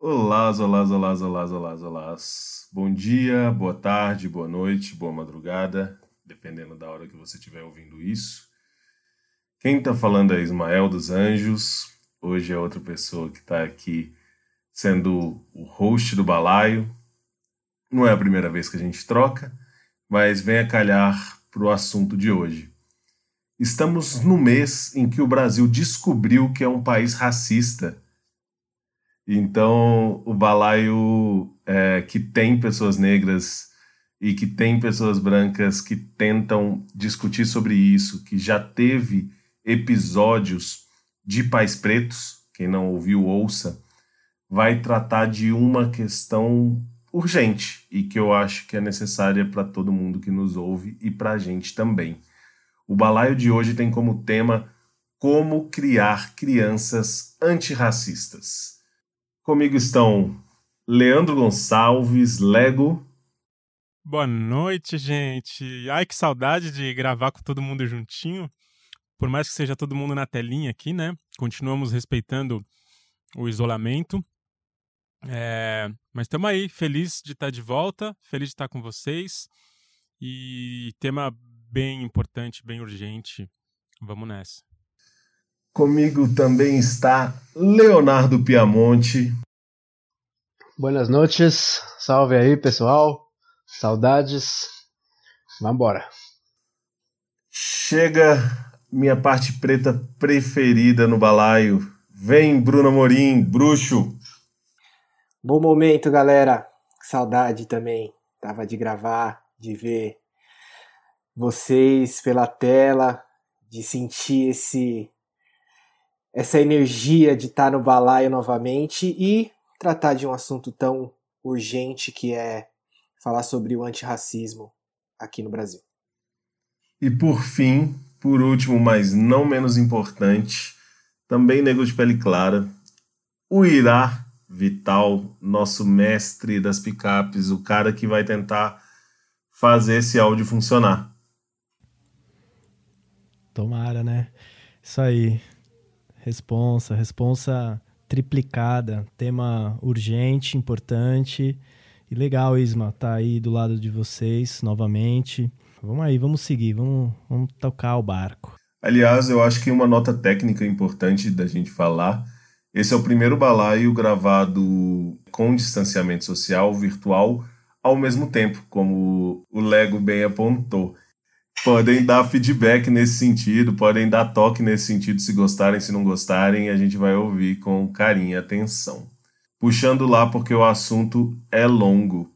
Olá, olá, olá, olá, olá, olá. Bom dia, boa tarde, boa noite, boa madrugada, dependendo da hora que você estiver ouvindo isso. Quem está falando é Ismael dos Anjos. Hoje é outra pessoa que está aqui sendo o host do balaio. Não é a primeira vez que a gente troca, mas vem a calhar para o assunto de hoje. Estamos no mês em que o Brasil descobriu que é um país racista então, o balaio é, que tem pessoas negras e que tem pessoas brancas que tentam discutir sobre isso, que já teve episódios de pais pretos, quem não ouviu, ouça, vai tratar de uma questão urgente e que eu acho que é necessária para todo mundo que nos ouve e para a gente também. O balaio de hoje tem como tema como criar crianças antirracistas. Comigo estão Leandro Gonçalves, Lego. Boa noite, gente. Ai, que saudade de gravar com todo mundo juntinho. Por mais que seja todo mundo na telinha aqui, né? Continuamos respeitando o isolamento. É... Mas estamos aí, feliz de estar de volta, feliz de estar com vocês. E tema bem importante, bem urgente. Vamos nessa. Comigo também está Leonardo Piamonte. Buenas noites, salve aí pessoal, saudades, vambora. Chega minha parte preta preferida no balaio. Vem, Bruno Morim, bruxo. Bom momento, galera. Saudade também. Tava de gravar, de ver vocês pela tela, de sentir esse essa energia de estar no balaio novamente e tratar de um assunto tão urgente que é falar sobre o antirracismo aqui no Brasil. E por fim, por último, mas não menos importante, também negro de pele clara, o Irá Vital, nosso mestre das picapes, o cara que vai tentar fazer esse áudio funcionar. Tomara, né? Isso aí. Responsa, responsa triplicada, tema urgente, importante e legal, Isma, tá aí do lado de vocês novamente. Vamos aí, vamos seguir, vamos, vamos tocar o barco. Aliás, eu acho que uma nota técnica importante da gente falar, esse é o primeiro balaio gravado com distanciamento social virtual ao mesmo tempo, como o Lego bem apontou podem dar feedback nesse sentido, podem dar toque nesse sentido, se gostarem, se não gostarem, a gente vai ouvir com carinho e atenção. Puxando lá porque o assunto é longo.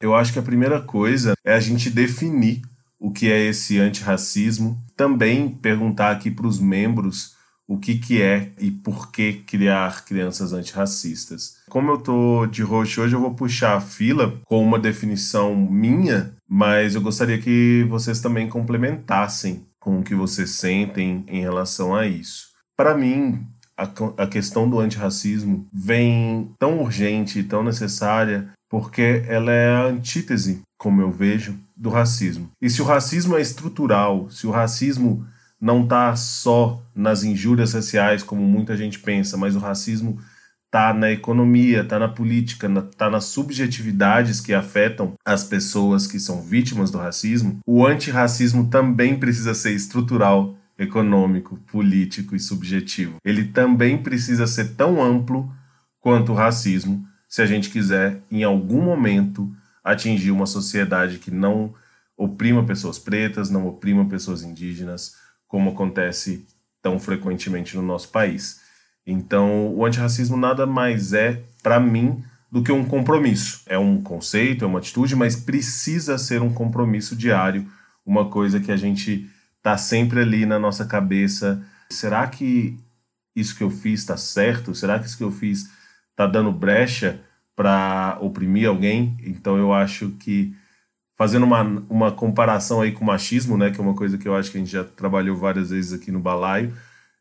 Eu acho que a primeira coisa é a gente definir o que é esse antirracismo, também perguntar aqui para os membros o que, que é e por que criar crianças antirracistas. Como eu tô de roxo hoje, eu vou puxar a fila com uma definição minha, mas eu gostaria que vocês também complementassem com o que vocês sentem em relação a isso. Para mim, a, a questão do antirracismo vem tão urgente e tão necessária porque ela é a antítese, como eu vejo, do racismo. E se o racismo é estrutural, se o racismo não está só nas injúrias raciais, como muita gente pensa, mas o racismo está na economia, está na política, está nas subjetividades que afetam as pessoas que são vítimas do racismo. O antirracismo também precisa ser estrutural, econômico, político e subjetivo. Ele também precisa ser tão amplo quanto o racismo, se a gente quiser, em algum momento, atingir uma sociedade que não oprima pessoas pretas, não oprima pessoas indígenas, como acontece tão frequentemente no nosso país. Então, o antirracismo nada mais é, para mim, do que um compromisso. É um conceito, é uma atitude, mas precisa ser um compromisso diário, uma coisa que a gente tá sempre ali na nossa cabeça. Será que isso que eu fiz está certo? Será que isso que eu fiz está dando brecha para oprimir alguém? Então, eu acho que fazendo uma, uma comparação aí com o machismo, né, que é uma coisa que eu acho que a gente já trabalhou várias vezes aqui no balaio,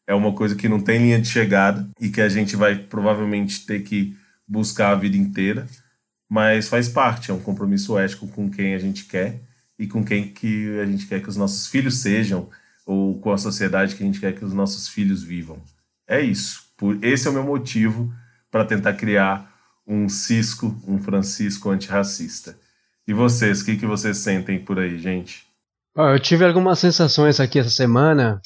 é uma coisa que não tem linha de chegada e que a gente vai provavelmente ter que buscar a vida inteira, mas faz parte, é um compromisso ético com quem a gente quer e com quem que a gente quer que os nossos filhos sejam ou com a sociedade que a gente quer que os nossos filhos vivam. É isso. Por esse é o meu motivo para tentar criar um Cisco, um Francisco antirracista. E vocês, o que, que vocês sentem por aí, gente? eu tive algumas sensações aqui essa semana.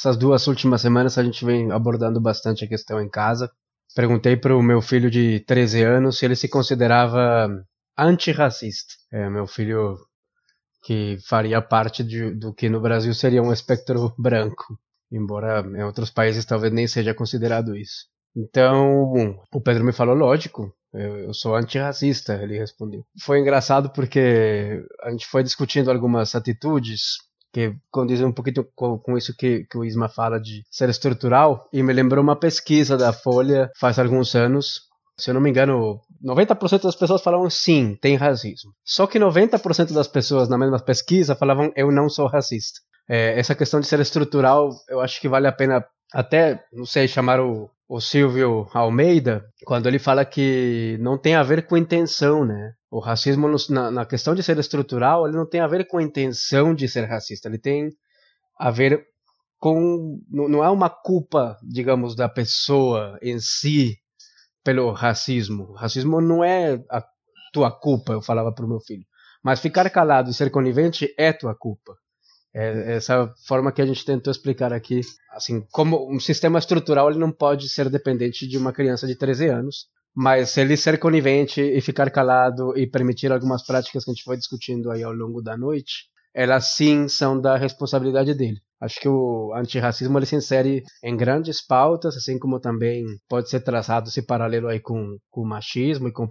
Essas duas últimas semanas a gente vem abordando bastante a questão em casa. Perguntei para o meu filho de 13 anos se ele se considerava antirracista. É, meu filho que faria parte de, do que no Brasil seria um espectro branco, embora em outros países talvez nem seja considerado isso. Então, o Pedro me falou, lógico, eu, sou antirracista, ele respondeu. Foi engraçado porque a gente foi discutindo algumas atitudes que condizem um pouquinho com, com isso que, que o Isma fala de ser estrutural, e me lembrou uma pesquisa da Folha faz alguns anos, se eu não me engano, 90% das pessoas falavam sim, tem racismo. Só que 90% das pessoas na mesma pesquisa falavam eu não sou racista. É, essa questão de ser estrutural, eu acho que vale a pena até, não sei, chamar o, o Silvio Almeida, quando ele fala que não tem a ver com intenção, né? O racismo, na, na questão de ser estrutural, ele não tem a ver com a intenção de ser racista, ele tem a ver com. Não é uma culpa, digamos, da pessoa em si pelo racismo. O racismo não é a tua culpa, eu falava para o meu filho. Mas ficar calado e ser conivente é tua culpa. É essa forma que a gente tentou explicar aqui, assim, como um sistema estrutural ele não pode ser dependente de uma criança de 13 anos, mas se ele ser conivente e ficar calado e permitir algumas práticas que a gente foi discutindo aí ao longo da noite, elas sim são da responsabilidade dele. Acho que o antirracismo ele se insere em grandes pautas, assim como também pode ser traçado esse paralelo aí com, com o machismo e com o,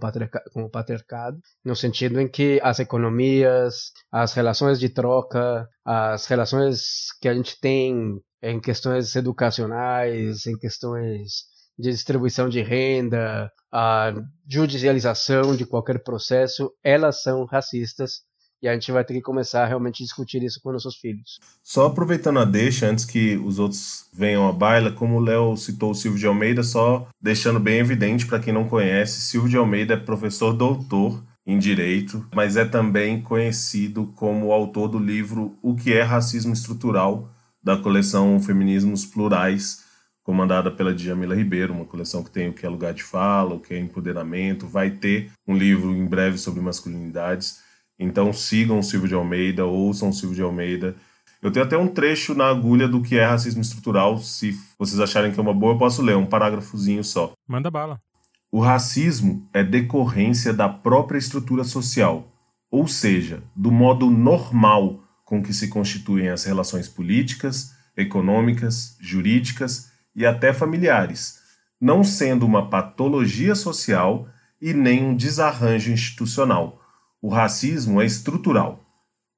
com o patriarcado, no sentido em que as economias, as relações de troca, as relações que a gente tem em questões educacionais, em questões de distribuição de renda, a judicialização de qualquer processo, elas são racistas e a gente vai ter que começar a realmente discutir isso com nossos filhos. Só aproveitando a deixa, antes que os outros venham à baila, como o Léo citou o Silvio de Almeida, só deixando bem evidente para quem não conhece, Silvio de Almeida é professor doutor em Direito, mas é também conhecido como autor do livro O que é Racismo Estrutural, da coleção Feminismos Plurais, comandada pela Djamila Ribeiro, uma coleção que tem o que é lugar de fala, o que é empoderamento, vai ter um livro em breve sobre masculinidades. Então sigam o Silvio de Almeida, ouçam o Silvio de Almeida. Eu tenho até um trecho na agulha do que é racismo estrutural. Se vocês acharem que é uma boa, eu posso ler um parágrafozinho só. Manda bala. O racismo é decorrência da própria estrutura social, ou seja, do modo normal com que se constituem as relações políticas, econômicas, jurídicas e até familiares, não sendo uma patologia social e nem um desarranjo institucional o racismo é estrutural.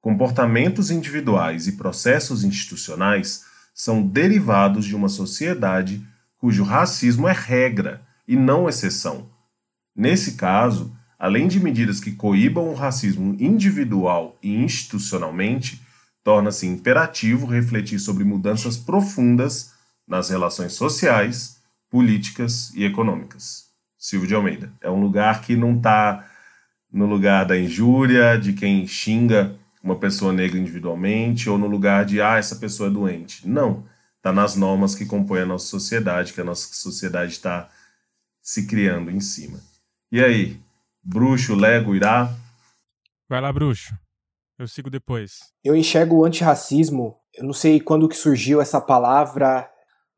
Comportamentos individuais e processos institucionais são derivados de uma sociedade cujo racismo é regra e não exceção. Nesse caso, além de medidas que coíbam o racismo individual e institucionalmente, torna-se imperativo refletir sobre mudanças profundas nas relações sociais, políticas e econômicas. Silvio de Almeida. É um lugar que não está no lugar da injúria, de quem xinga uma pessoa negra individualmente, ou no lugar de, ah, essa pessoa é doente. Não. Está nas normas que compõem a nossa sociedade, que a nossa sociedade está se criando em cima. E aí, bruxo, lego, irá? Vai lá, bruxo. Eu sigo depois. Eu enxergo o antirracismo. Eu não sei quando que surgiu essa palavra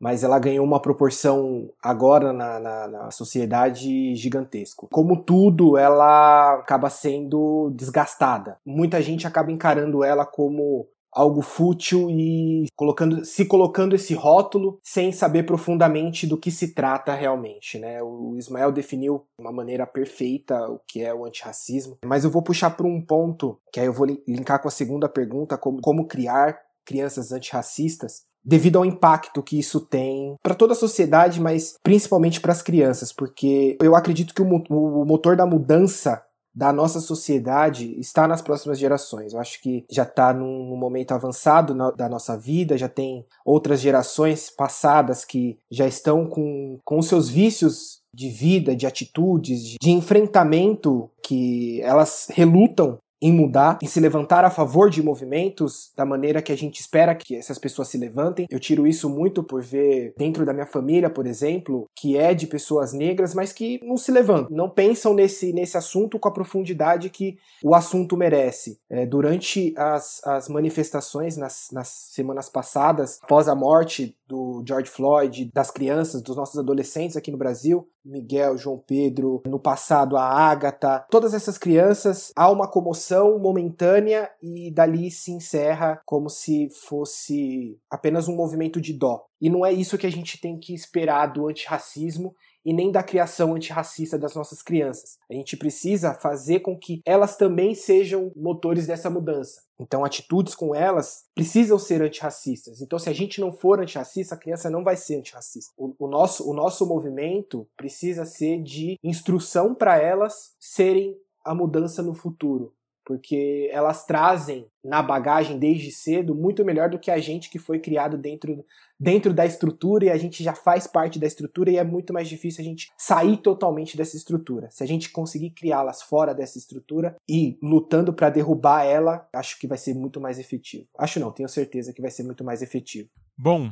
mas ela ganhou uma proporção agora na, na, na, sociedade gigantesco. Como tudo, ela acaba sendo desgastada. Muita gente acaba encarando ela como algo fútil e colocando, se colocando esse rótulo sem saber profundamente do que se trata realmente, né? O Ismael definiu de uma maneira perfeita o que é o antirracismo, mas eu vou puxar para um ponto que aí eu vou linkar com a segunda pergunta, como, como criar crianças antirracistas, devido ao impacto que isso tem para toda a sociedade, mas principalmente para as crianças, porque eu acredito que o motor da mudança da nossa sociedade está nas próximas gerações. Eu acho que já está num momento avançado na, da nossa vida, já tem outras gerações passadas que já estão com, com seus vícios de vida, de atitudes, de, de enfrentamento que elas relutam em mudar, em se levantar a favor de movimentos da maneira que a gente espera que essas pessoas se levantem. Eu tiro isso muito por ver dentro da minha família, por exemplo, que é de pessoas negras, mas que não se levantam, não pensam nesse, nesse assunto com a profundidade que o assunto merece. É, durante as, as manifestações nas, nas semanas passadas, após a morte do George Floyd, das crianças, dos nossos adolescentes aqui no Brasil, Miguel, João Pedro, no passado a Ágata, todas essas crianças, há uma comoção momentânea e dali se encerra como se fosse apenas um movimento de dó. E não é isso que a gente tem que esperar do antirracismo e nem da criação antirracista das nossas crianças. A gente precisa fazer com que elas também sejam motores dessa mudança. Então, atitudes com elas precisam ser antirracistas. Então, se a gente não for antirracista, a criança não vai ser antirracista. O, o nosso, o nosso movimento precisa ser de instrução para elas serem a mudança no futuro porque elas trazem na bagagem desde cedo muito melhor do que a gente que foi criado dentro, dentro da estrutura e a gente já faz parte da estrutura e é muito mais difícil a gente sair totalmente dessa estrutura. Se a gente conseguir criá-las fora dessa estrutura e lutando para derrubar ela, acho que vai ser muito mais efetivo. Acho não, tenho certeza que vai ser muito mais efetivo. Bom,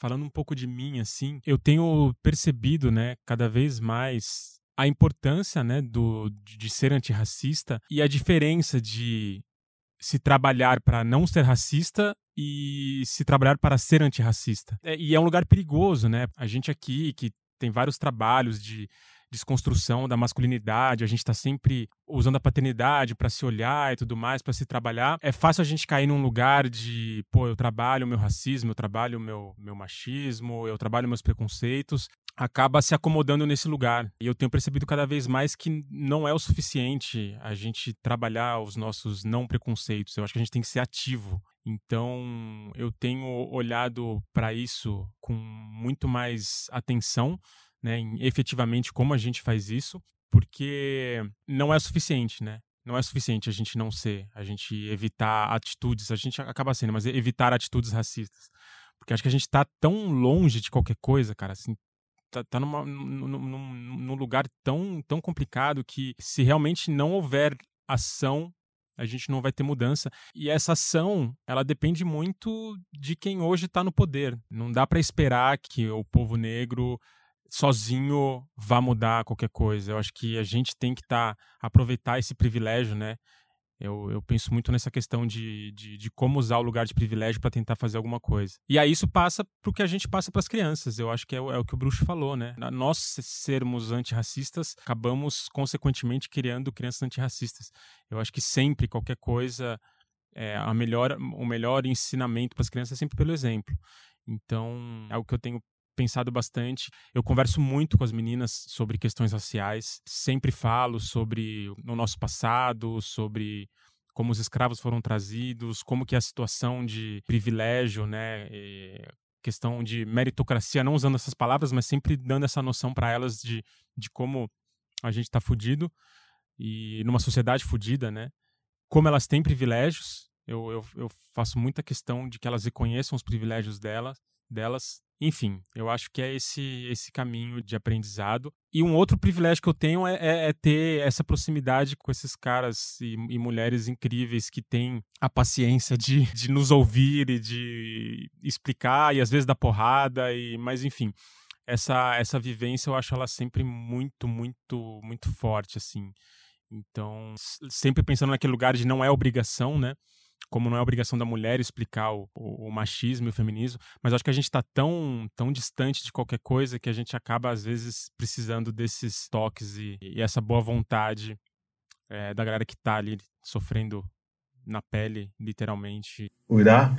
falando um pouco de mim assim, eu tenho percebido, né, cada vez mais a importância né, do, de ser antirracista e a diferença de se trabalhar para não ser racista e se trabalhar para ser antirracista. É, e é um lugar perigoso, né? A gente aqui que tem vários trabalhos de desconstrução da masculinidade, a gente está sempre usando a paternidade para se olhar e tudo mais, para se trabalhar. É fácil a gente cair num lugar de, pô, eu trabalho o meu racismo, eu trabalho o meu, meu machismo, eu trabalho meus preconceitos, acaba se acomodando nesse lugar. E eu tenho percebido cada vez mais que não é o suficiente a gente trabalhar os nossos não preconceitos. Eu acho que a gente tem que ser ativo. Então, eu tenho olhado para isso com muito mais atenção, né, em efetivamente como a gente faz isso, porque não é suficiente, né? Não é suficiente a gente não ser, a gente evitar atitudes, a gente acaba sendo, mas evitar atitudes racistas. Porque acho que a gente está tão longe de qualquer coisa, cara, assim, tá, tá numa, num, num, num lugar tão, tão complicado que se realmente não houver ação a gente não vai ter mudança. E essa ação, ela depende muito de quem hoje está no poder. Não dá para esperar que o povo negro sozinho vá mudar qualquer coisa. Eu acho que a gente tem que tá, aproveitar esse privilégio, né? Eu, eu penso muito nessa questão de, de, de como usar o lugar de privilégio para tentar fazer alguma coisa. E aí isso passa para o que a gente passa para as crianças. Eu acho que é, é, o que o Bruxo falou, né? Nós sermos antirracistas, acabamos consequentemente criando crianças antirracistas. Eu acho que sempre, qualquer coisa, é, a melhor, o melhor ensinamento para as crianças é sempre pelo exemplo. Então, é o que eu tenho pensado bastante. Eu converso muito com as meninas sobre questões raciais, sempre falo sobre o nosso passado, sobre como os escravos foram trazidos, como que é a situação de privilégio, né, questão de meritocracia, não usando essas palavras, mas sempre dando essa noção para elas de, de como a gente está fudido e numa sociedade fudida, né? Como elas têm privilégios, eu, eu, eu faço muita questão de que elas reconheçam os privilégios delas, delas enfim, eu acho que é esse, esse caminho de aprendizado. E um outro privilégio que eu tenho é, é, é ter essa proximidade com esses caras e, e, mulheres incríveis que têm a paciência de, de nos ouvir e de explicar, e às vezes dar porrada, e, mas enfim. Essa, essa vivência eu acho ela sempre muito, muito, muito forte, assim. Então, sempre pensando naquele lugar de não é obrigação, né? Como não é obrigação da mulher explicar o, o, o machismo e o feminismo, mas acho que a gente está tão, tão distante de qualquer coisa que a gente acaba, às vezes, precisando desses toques e, e essa boa vontade é, da galera que está ali sofrendo na pele, literalmente. Irá?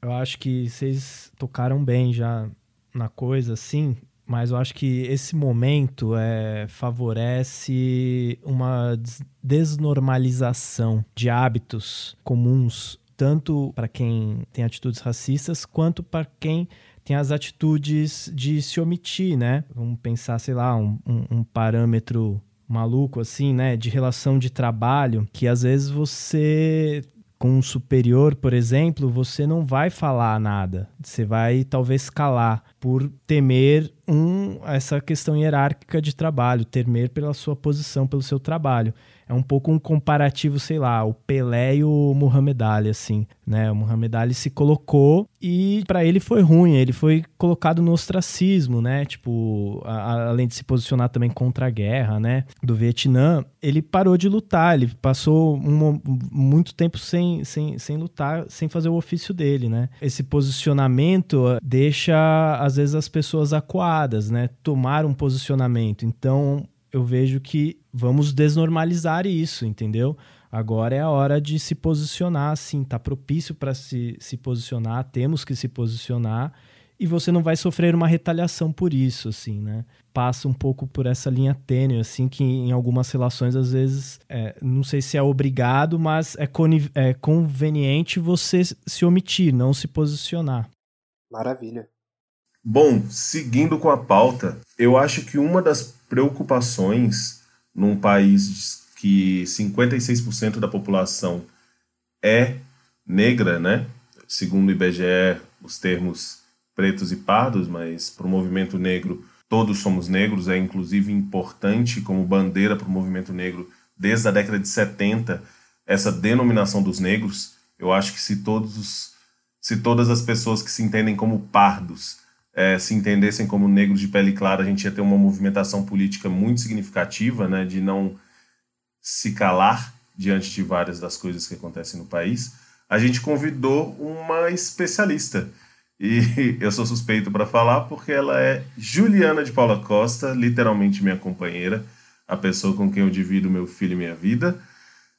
Eu acho que vocês tocaram bem já na coisa, assim, mas eu acho que esse momento é, favorece uma desnormalização de hábitos comuns, tanto para quem tem atitudes racistas, quanto para quem tem as atitudes de se omitir, né? Vamos pensar, sei lá, um, um, parâmetro maluco assim, né, de relação de trabalho, que às vezes você com um superior, por exemplo, você não vai falar nada. Você vai talvez calar por temer um, essa questão hierárquica de trabalho, temer pela sua posição, pelo seu trabalho é um pouco um comparativo, sei lá, o Pelé e o Muhammad Ali, assim, né? O Muhammad Ali se colocou e para ele foi ruim, ele foi colocado no ostracismo, né? Tipo, a, além de se posicionar também contra a guerra, né? Do Vietnã, ele parou de lutar, ele passou um, muito tempo sem, sem, sem lutar, sem fazer o ofício dele, né? Esse posicionamento deixa, às vezes, as pessoas acuadas, né? Tomar um posicionamento. Então, eu vejo que vamos desnormalizar isso, entendeu? Agora é a hora de se posicionar, assim, tá propício para se, se posicionar, temos que se posicionar e você não vai sofrer uma retaliação por isso, assim, né? Passa um pouco por essa linha tênue, assim, que em algumas relações, às vezes, é, não sei se é obrigado, mas é, é conveniente você se omitir, não se posicionar. Maravilha. Bom, seguindo com a pauta, eu acho que uma das preocupações num país que 56% da população é negra, né? Segundo o IBGE, os termos pretos e pardos, mas para o movimento negro todos somos negros, é inclusive importante como bandeira para o movimento negro desde a década de 70 essa denominação dos negros. Eu acho que se todos se todas as pessoas que se entendem como pardos é, se entendessem como negros de pele clara, a gente ia ter uma movimentação política muito significativa, né, de não se calar diante de várias das coisas que acontecem no país. A gente convidou uma especialista. E eu sou suspeito para falar porque ela é Juliana de Paula Costa, literalmente minha companheira, a pessoa com quem eu divido meu filho e minha vida.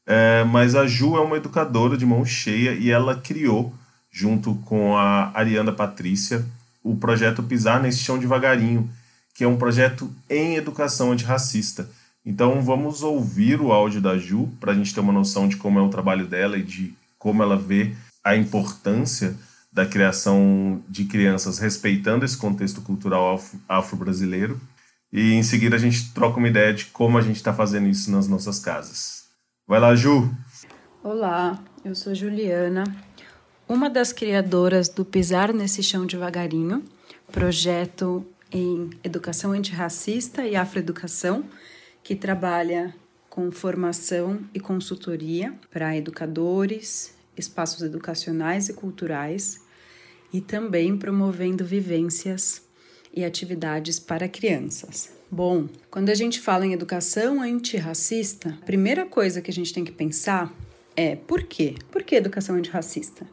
É, mas a Ju é uma educadora de mão cheia e ela criou, junto com a Ariana Patrícia, o projeto Pisar nesse Chão Devagarinho, que é um projeto em educação antirracista. Então vamos ouvir o áudio da Ju para a gente ter uma noção de como é o trabalho dela e de como ela vê a importância da criação de crianças respeitando esse contexto cultural afro-brasileiro. E em seguida a gente troca uma ideia de como a gente está fazendo isso nas nossas casas. Vai lá, Ju! Olá, eu sou Juliana, uma das criadoras do Pisar nesse Chão Devagarinho, projeto em educação antirracista e afroeducação, que trabalha com formação e consultoria para educadores, espaços educacionais e culturais e também promovendo vivências e atividades para crianças. Bom, quando a gente fala em educação antirracista, a primeira coisa que a gente tem que pensar é por quê? Por que educação antirracista?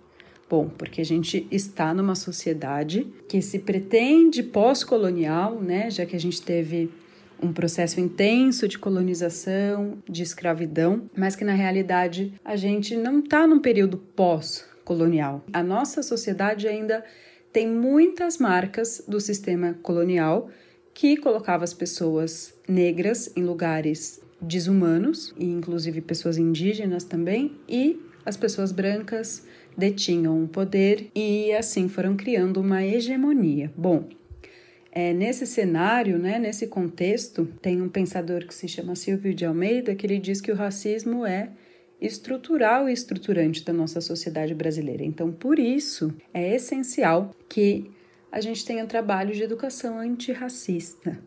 Bom, porque a gente está numa sociedade que se pretende pós-colonial, né, já que a gente teve um processo intenso de colonização, de escravidão, mas que na realidade a gente não está num período pós-colonial. A nossa sociedade ainda tem muitas marcas do sistema colonial que colocava as pessoas negras em lugares desumanos, e inclusive pessoas indígenas também, e as pessoas brancas detinham o poder e assim foram criando uma hegemonia. Bom, é, nesse cenário, né, nesse contexto, tem um pensador que se chama Silvio de Almeida que ele diz que o racismo é estrutural e estruturante da nossa sociedade brasileira. Então, por isso, é essencial que a gente tenha trabalho de educação antirracista.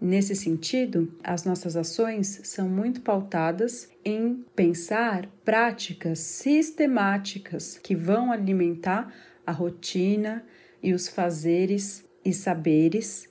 Nesse sentido, as nossas ações são muito pautadas em pensar práticas sistemáticas que vão alimentar a rotina e os fazeres e saberes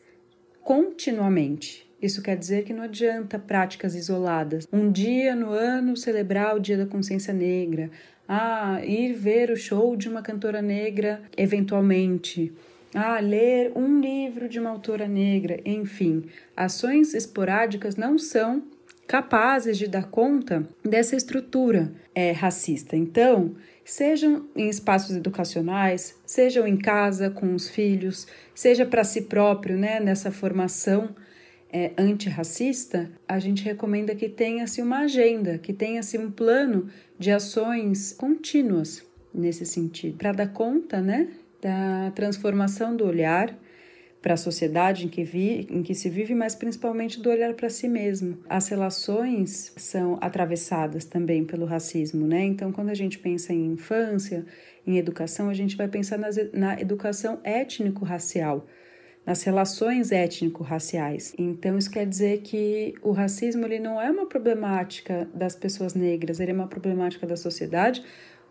continuamente. Isso quer dizer que não adianta práticas isoladas. Um dia no ano celebrar o Dia da Consciência Negra, ah, ir ver o show de uma cantora negra eventualmente ah, ler um livro de uma autora negra, enfim, ações esporádicas não são capazes de dar conta dessa estrutura é, racista. Então, sejam em espaços educacionais, sejam em casa com os filhos, seja para si próprio, né, nessa formação é, antirracista, a gente recomenda que tenha-se uma agenda, que tenha-se um plano de ações contínuas nesse sentido, para dar conta, né, da transformação do olhar, para a sociedade em que, vi, em que se vive, mas principalmente do olhar para si mesmo. As relações são atravessadas também pelo racismo, né? Então, quando a gente pensa em infância, em educação, a gente vai pensar nas, na educação étnico-racial, nas relações étnico-raciais. Então, isso quer dizer que o racismo ele não é uma problemática das pessoas negras, ele é uma problemática da sociedade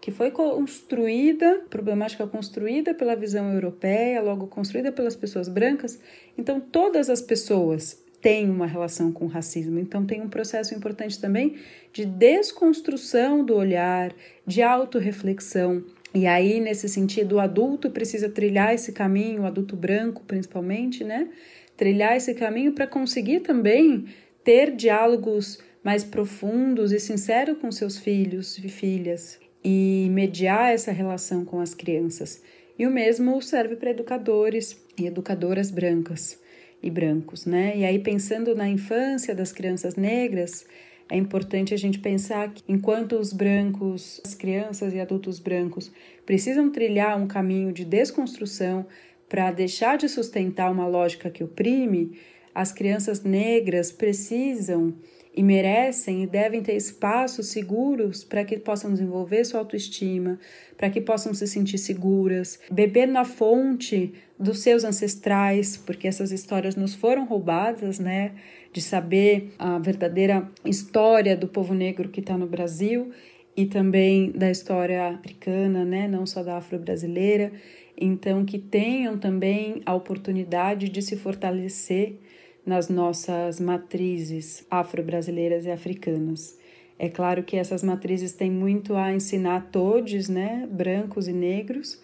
que foi construída, problemática construída pela visão europeia, logo construída pelas pessoas brancas. Então, todas as pessoas têm uma relação com o racismo. Então, tem um processo importante também de desconstrução do olhar, de autorreflexão. E aí, nesse sentido, o adulto precisa trilhar esse caminho, o adulto branco principalmente, né? Trilhar esse caminho para conseguir também ter diálogos mais profundos e sinceros com seus filhos e filhas e mediar essa relação com as crianças. E o mesmo serve para educadores e educadoras brancas e brancos, né? E aí pensando na infância das crianças negras, é importante a gente pensar que enquanto os brancos, as crianças e adultos brancos precisam trilhar um caminho de desconstrução para deixar de sustentar uma lógica que oprime, as crianças negras precisam e merecem e devem ter espaços seguros para que possam desenvolver sua autoestima, para que possam se sentir seguras, beber na fonte dos seus ancestrais, porque essas histórias nos foram roubadas, né? De saber a verdadeira história do povo negro que está no Brasil e também da história africana, né? Não só da afro-brasileira. Então, que tenham também a oportunidade de se fortalecer nas nossas matrizes afro-brasileiras e africanas. É claro que essas matrizes têm muito a ensinar a todos, né, brancos e negros,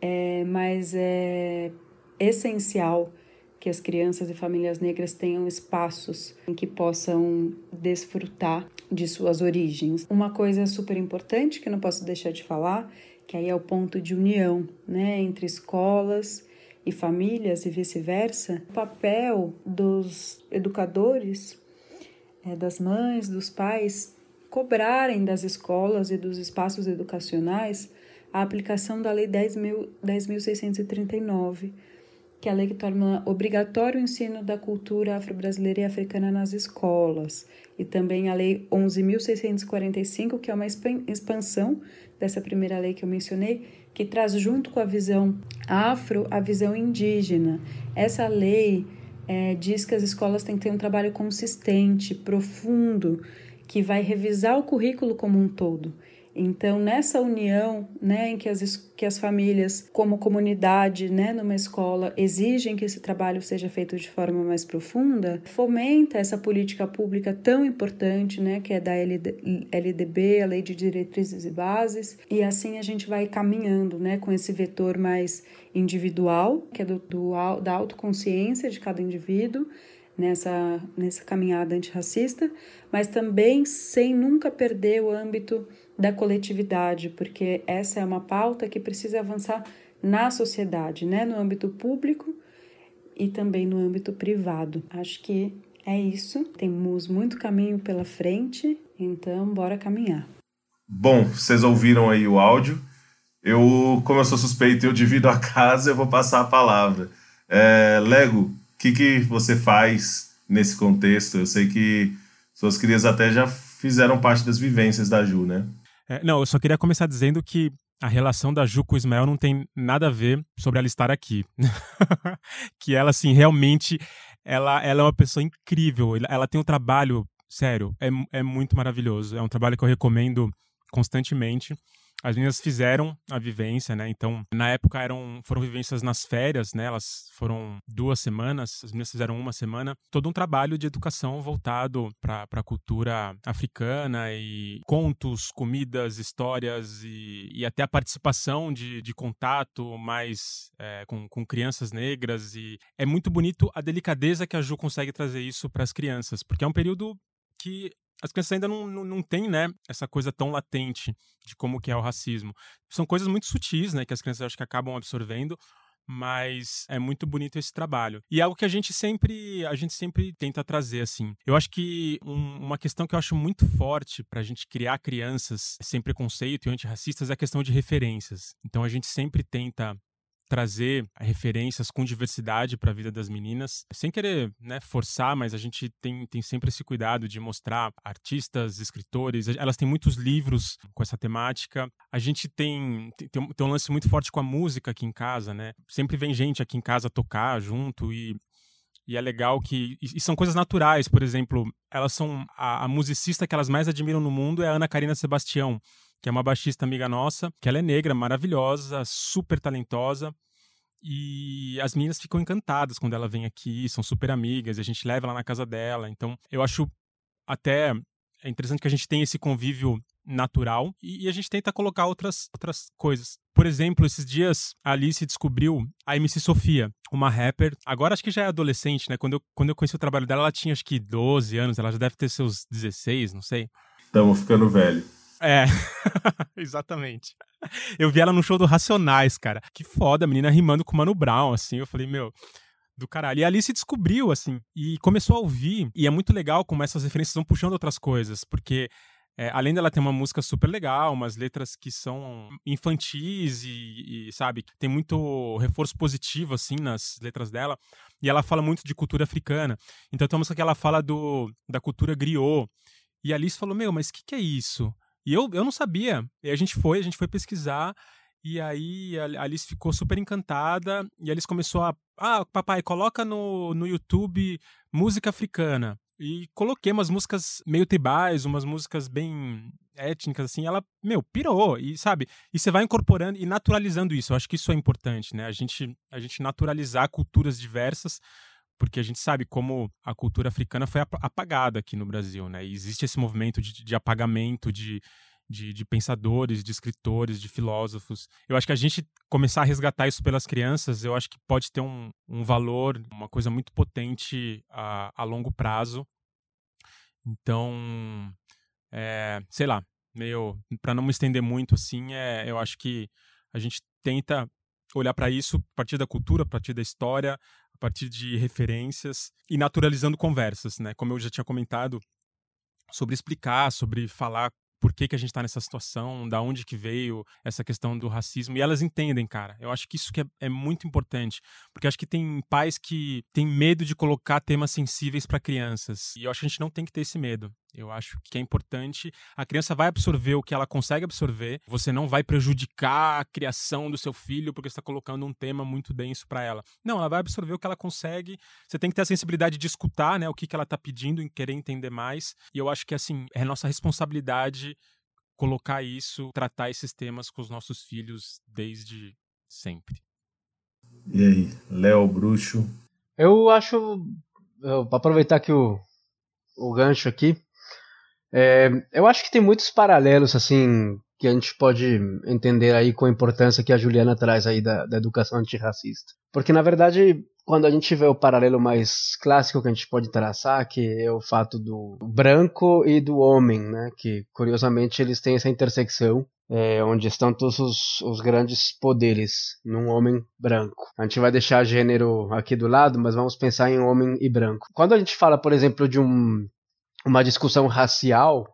é, mas é essencial que as crianças e famílias negras tenham espaços em que possam desfrutar de suas origens. Uma coisa super importante que eu não posso deixar de falar, que aí é o ponto de união, né, entre escolas e famílias e vice-versa, o papel dos educadores, é, das mães, dos pais, cobrarem das escolas e dos espaços educacionais a aplicação da Lei 10.639, que é a lei que torna obrigatório o ensino da cultura afro-brasileira e africana nas escolas, e também a Lei 11.645, que é uma expansão dessa primeira lei que eu mencionei, que traz junto com a visão afro a visão indígena. Essa lei é, diz que as escolas têm que ter um trabalho consistente, profundo, que vai revisar o currículo como um todo. Então, nessa união, né, em que as, que as famílias, como comunidade, né, numa escola, exigem que esse trabalho seja feito de forma mais profunda, fomenta essa política pública tão importante, né, que é da LD, LDB, a Lei de Diretrizes e Bases, e assim a gente vai caminhando, né, com esse vetor mais individual, que é do, do da autoconsciência de cada indivíduo, nessa, nessa caminhada antirracista, mas também sem nunca perder o âmbito da coletividade, porque essa é uma pauta que precisa avançar na sociedade, né? no âmbito público e também no âmbito privado. Acho que é isso. Temos muito caminho pela frente, então bora caminhar. Bom, vocês ouviram aí o áudio. Eu, como eu sou suspeito e eu divido a casa, eu vou passar a palavra. É, Lego, o que, que você faz nesse contexto? Eu sei que suas crias até já fizeram parte das vivências da Ju, né? É, não, eu só queria começar dizendo que a relação da Ju com o Ismael não tem nada a ver sobre ela estar aqui. que ela, assim, realmente, ela, ela é uma pessoa incrível. Ela tem um trabalho, sério, é, é muito maravilhoso. É um trabalho que eu recomendo constantemente. As meninas fizeram a vivência, né? Então, na época eram foram vivências nas férias, né? Elas foram duas semanas, as meninas fizeram uma semana. Todo um trabalho de educação voltado para a cultura africana e contos, comidas, histórias e, e até a participação de, de contato mais é, com, com crianças negras. E é muito bonito a delicadeza que a Ju consegue trazer isso para as crianças, porque é um período que as crianças ainda não, não, não têm, né, essa coisa tão latente de como que é o racismo. São coisas muito sutis, né, que as crianças acho que acabam absorvendo, mas é muito bonito esse trabalho. E é algo que a gente sempre, a gente sempre tenta trazer assim. Eu acho que um, uma questão que eu acho muito forte para a gente criar crianças sem preconceito e antirracistas é a questão de referências. Então a gente sempre tenta trazer referências com diversidade para a vida das meninas, sem querer né, forçar, mas a gente tem, tem sempre esse cuidado de mostrar artistas, escritores, elas têm muitos livros com essa temática. A gente tem, tem, tem um lance muito forte com a música aqui em casa, né? Sempre vem gente aqui em casa tocar junto e e é legal que. E, são coisas naturais, por exemplo, elas são. A, a, musicista que elas mais admiram no mundo é a Ana Karina Sebastião, que é uma baixista amiga nossa, que ela é negra, maravilhosa, super talentosa. E as meninas ficam encantadas quando ela vem aqui, são super amigas, a gente leva ela na casa dela. Então, eu acho até é interessante que a gente tenha esse convívio natural e, e, a gente tenta colocar outras, outras coisas. Por exemplo, esses dias a Alice descobriu a MC Sofia, uma rapper. Agora acho que já é adolescente, né? Quando eu, quando eu conheci o trabalho dela, ela tinha acho que 12 anos, ela já deve ter seus 16, não sei. Estamos ficando velho. É, exatamente. Eu vi ela no show do Racionais, cara. Que foda, a menina rimando com o Mano Brown, assim. Eu falei, meu, do caralho. E ali se descobriu, assim, e começou a ouvir. E é muito legal como essas referências vão puxando outras coisas, porque é, além dela ter uma música super legal, umas letras que são infantis e, e, sabe, tem muito reforço positivo, assim, nas letras dela. E ela fala muito de cultura africana. Então tem uma música que ela fala do, da cultura griot. E a Alice falou, meu, mas o que, que é isso? E eu, eu não sabia. E a gente foi, a gente foi pesquisar. E aí a Alice ficou super encantada. E Alice começou a. Ah, papai, coloca no, no YouTube música africana. E coloquei umas músicas meio tribais, umas músicas bem étnicas, assim. Ela, meu, pirou. E sabe? E você vai incorporando e naturalizando isso. Eu acho que isso é importante, né? A gente, a gente naturalizar culturas diversas porque a gente sabe como a cultura africana foi apagada aqui no Brasil, né? E existe esse movimento de, de apagamento de, de, de, pensadores, de escritores, de filósofos. Eu acho que a gente começar a resgatar isso pelas crianças, eu acho que pode ter um, um valor, uma coisa muito potente a, a longo prazo. Então, é, sei lá, meio para não me estender muito assim, é, eu acho que a gente tenta olhar para isso a partir da cultura, a partir da história, a partir de referências e naturalizando conversas, né? Como eu já tinha comentado, sobre explicar, sobre falar por que, que a gente está nessa situação, da onde que veio essa questão do racismo. E elas entendem, cara. Eu acho que isso que é, é muito importante. Porque acho que tem pais que têm medo de colocar temas sensíveis para crianças. E eu acho que a gente não tem que ter esse medo. Eu acho que é importante. A criança vai absorver o que ela consegue absorver. Você não vai prejudicar a criação do seu filho porque está colocando um tema muito denso para ela. Não, ela vai absorver o que ela consegue. Você tem que ter a sensibilidade de escutar, né, o que, que ela está pedindo e querer entender mais. E eu acho que assim é nossa responsabilidade colocar isso, tratar esses temas com os nossos filhos desde sempre. E aí, Léo Bruxo? Eu acho, eu, aproveitar que o, o gancho aqui, é, eu acho que tem muitos paralelos, assim, que a gente pode entender aí com a importância que a Juliana traz aí da, da educação antirracista. Porque, na verdade, quando a gente vê o paralelo mais clássico que a gente pode traçar, que é o fato do branco e do homem, né? Que, curiosamente, eles têm essa intersecção, é, onde estão todos os, os, grandes poderes num homem branco. A gente vai deixar gênero aqui do lado, mas vamos pensar em homem e branco. Quando a gente fala, por exemplo, de um uma discussão racial,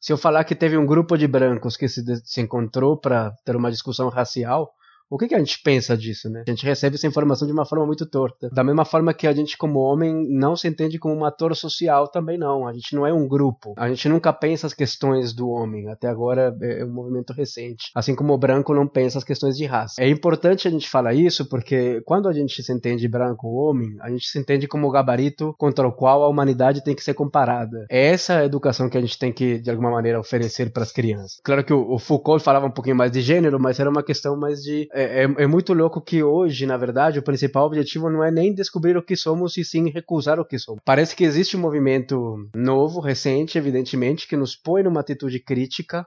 se eu falar que teve um grupo de brancos que se, se encontrou para ter uma discussão racial, o que, que a gente pensa disso, né? A gente recebe essa informação de uma forma muito torta. Da mesma forma que a gente, como homem, não se entende como um ator social também não. A gente não é um grupo. A gente nunca pensa as questões do homem. Até agora é um movimento recente. Assim como o branco não pensa as questões de raça. É importante a gente falar isso porque quando a gente se entende branco ou homem, a gente se entende como o gabarito contra o qual a humanidade tem que ser comparada. É essa a educação que a gente tem que, de alguma maneira, oferecer para as crianças. Claro que o Foucault falava um pouquinho mais de gênero, mas era uma questão mais de é, é, é, muito louco que hoje, na verdade, o principal objetivo não é nem descobrir o que somos, e sim recusar o que somos. Parece que existe um movimento novo, recente, evidentemente, que nos põe numa atitude crítica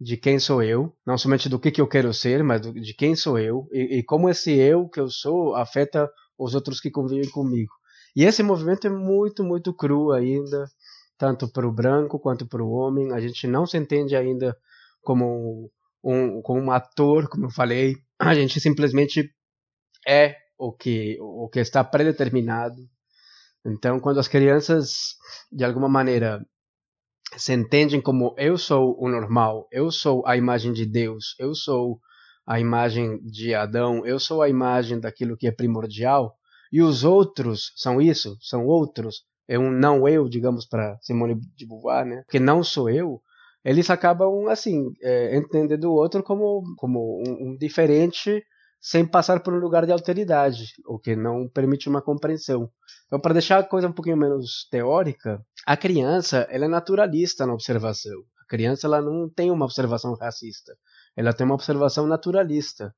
de quem sou eu, não somente do que, que eu quero ser, mas do, de quem sou eu e, e como esse eu que eu sou afeta os outros que convivem comigo. E esse movimento é muito, muito cru ainda, tanto para o branco quanto para o homem. A gente não se entende ainda como um, como um ator, como eu falei, a gente simplesmente é o que, o que está predeterminado. Então, quando as crianças, de alguma maneira, se entendem como eu sou o normal, eu sou a imagem de Deus, eu sou a imagem de Adão, eu sou a imagem daquilo que é primordial, e os outros são isso, são outros, é um não eu, digamos, para Simone de Beauvoir, né? Que não sou eu, eles acabam, assim, é, entendendo o outro como, como um, um diferente sem passar por um lugar de alteridade, o que não permite uma compreensão. Então, para deixar a coisa um pouquinho menos teórica, a criança ela é naturalista na observação. A criança ela não tem uma observação racista, ela tem uma observação naturalista.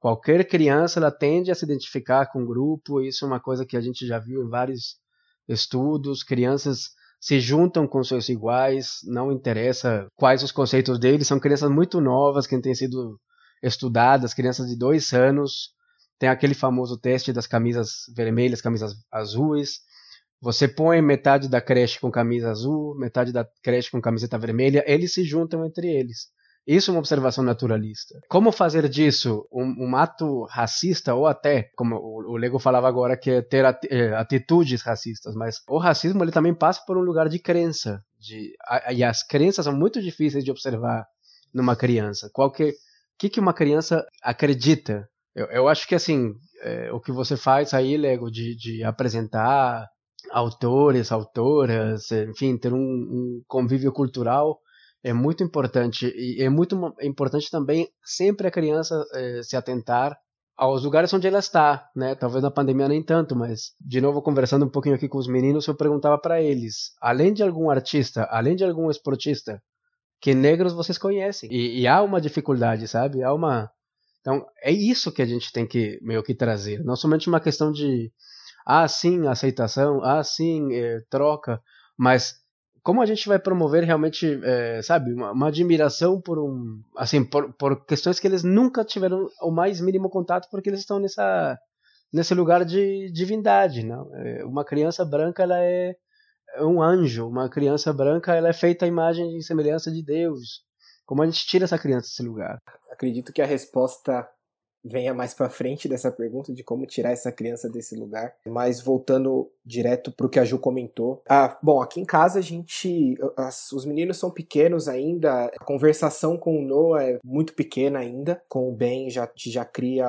Qualquer criança ela tende a se identificar com o grupo, isso é uma coisa que a gente já viu em vários estudos. Crianças se juntam com seus iguais, não interessa quais os conceitos deles, são crianças muito novas que têm sido estudadas, crianças de dois anos, tem aquele famoso teste das camisas vermelhas, camisas azuis. Você põe metade da creche com camisa azul, metade da creche com camiseta vermelha, eles se juntam entre eles. Isso é uma observação naturalista. Como fazer disso um, um ato racista, ou até, como o, o Lego falava agora, que é ter at, é, atitudes racistas, mas o racismo ele também passa por um lugar de crença. De, a, e as crenças são muito difíceis de observar numa criança. Qual que, que, que uma criança acredita? Eu, eu acho que assim, é, o que você faz aí, Lego, de, de apresentar autores, autoras, enfim, ter um, um, convívio cultural é muito importante. E é muito importante também sempre a criança é, se atentar aos lugares onde ela está, né? Talvez na pandemia nem tanto, mas de novo conversando um pouquinho aqui com os meninos, eu perguntava para eles, além de algum artista, além de algum esportista, que negros vocês conhecem. E, e, há uma dificuldade, sabe? Há uma. Então, é isso que a gente tem que meio que trazer. Não somente uma questão de, ah, sim, aceitação, ah, sim, é, troca, mas como a gente vai promover realmente, é, sabe, uma, uma, admiração por um, assim, por, por questões que eles nunca tiveram o mais mínimo contato porque eles estão nessa, nesse lugar de divindade, não? É, uma criança branca, ela é é um anjo, uma criança branca, ela é feita à imagem e semelhança de Deus. Como a gente tira essa criança desse lugar? Acredito que a resposta venha mais para frente dessa pergunta de como tirar essa criança desse lugar. Mas voltando direto para o que a Ju comentou. Ah, bom, aqui em casa a gente. As, os meninos são pequenos ainda. A conversação com o Noah é muito pequena ainda. Com o Ben já, já cria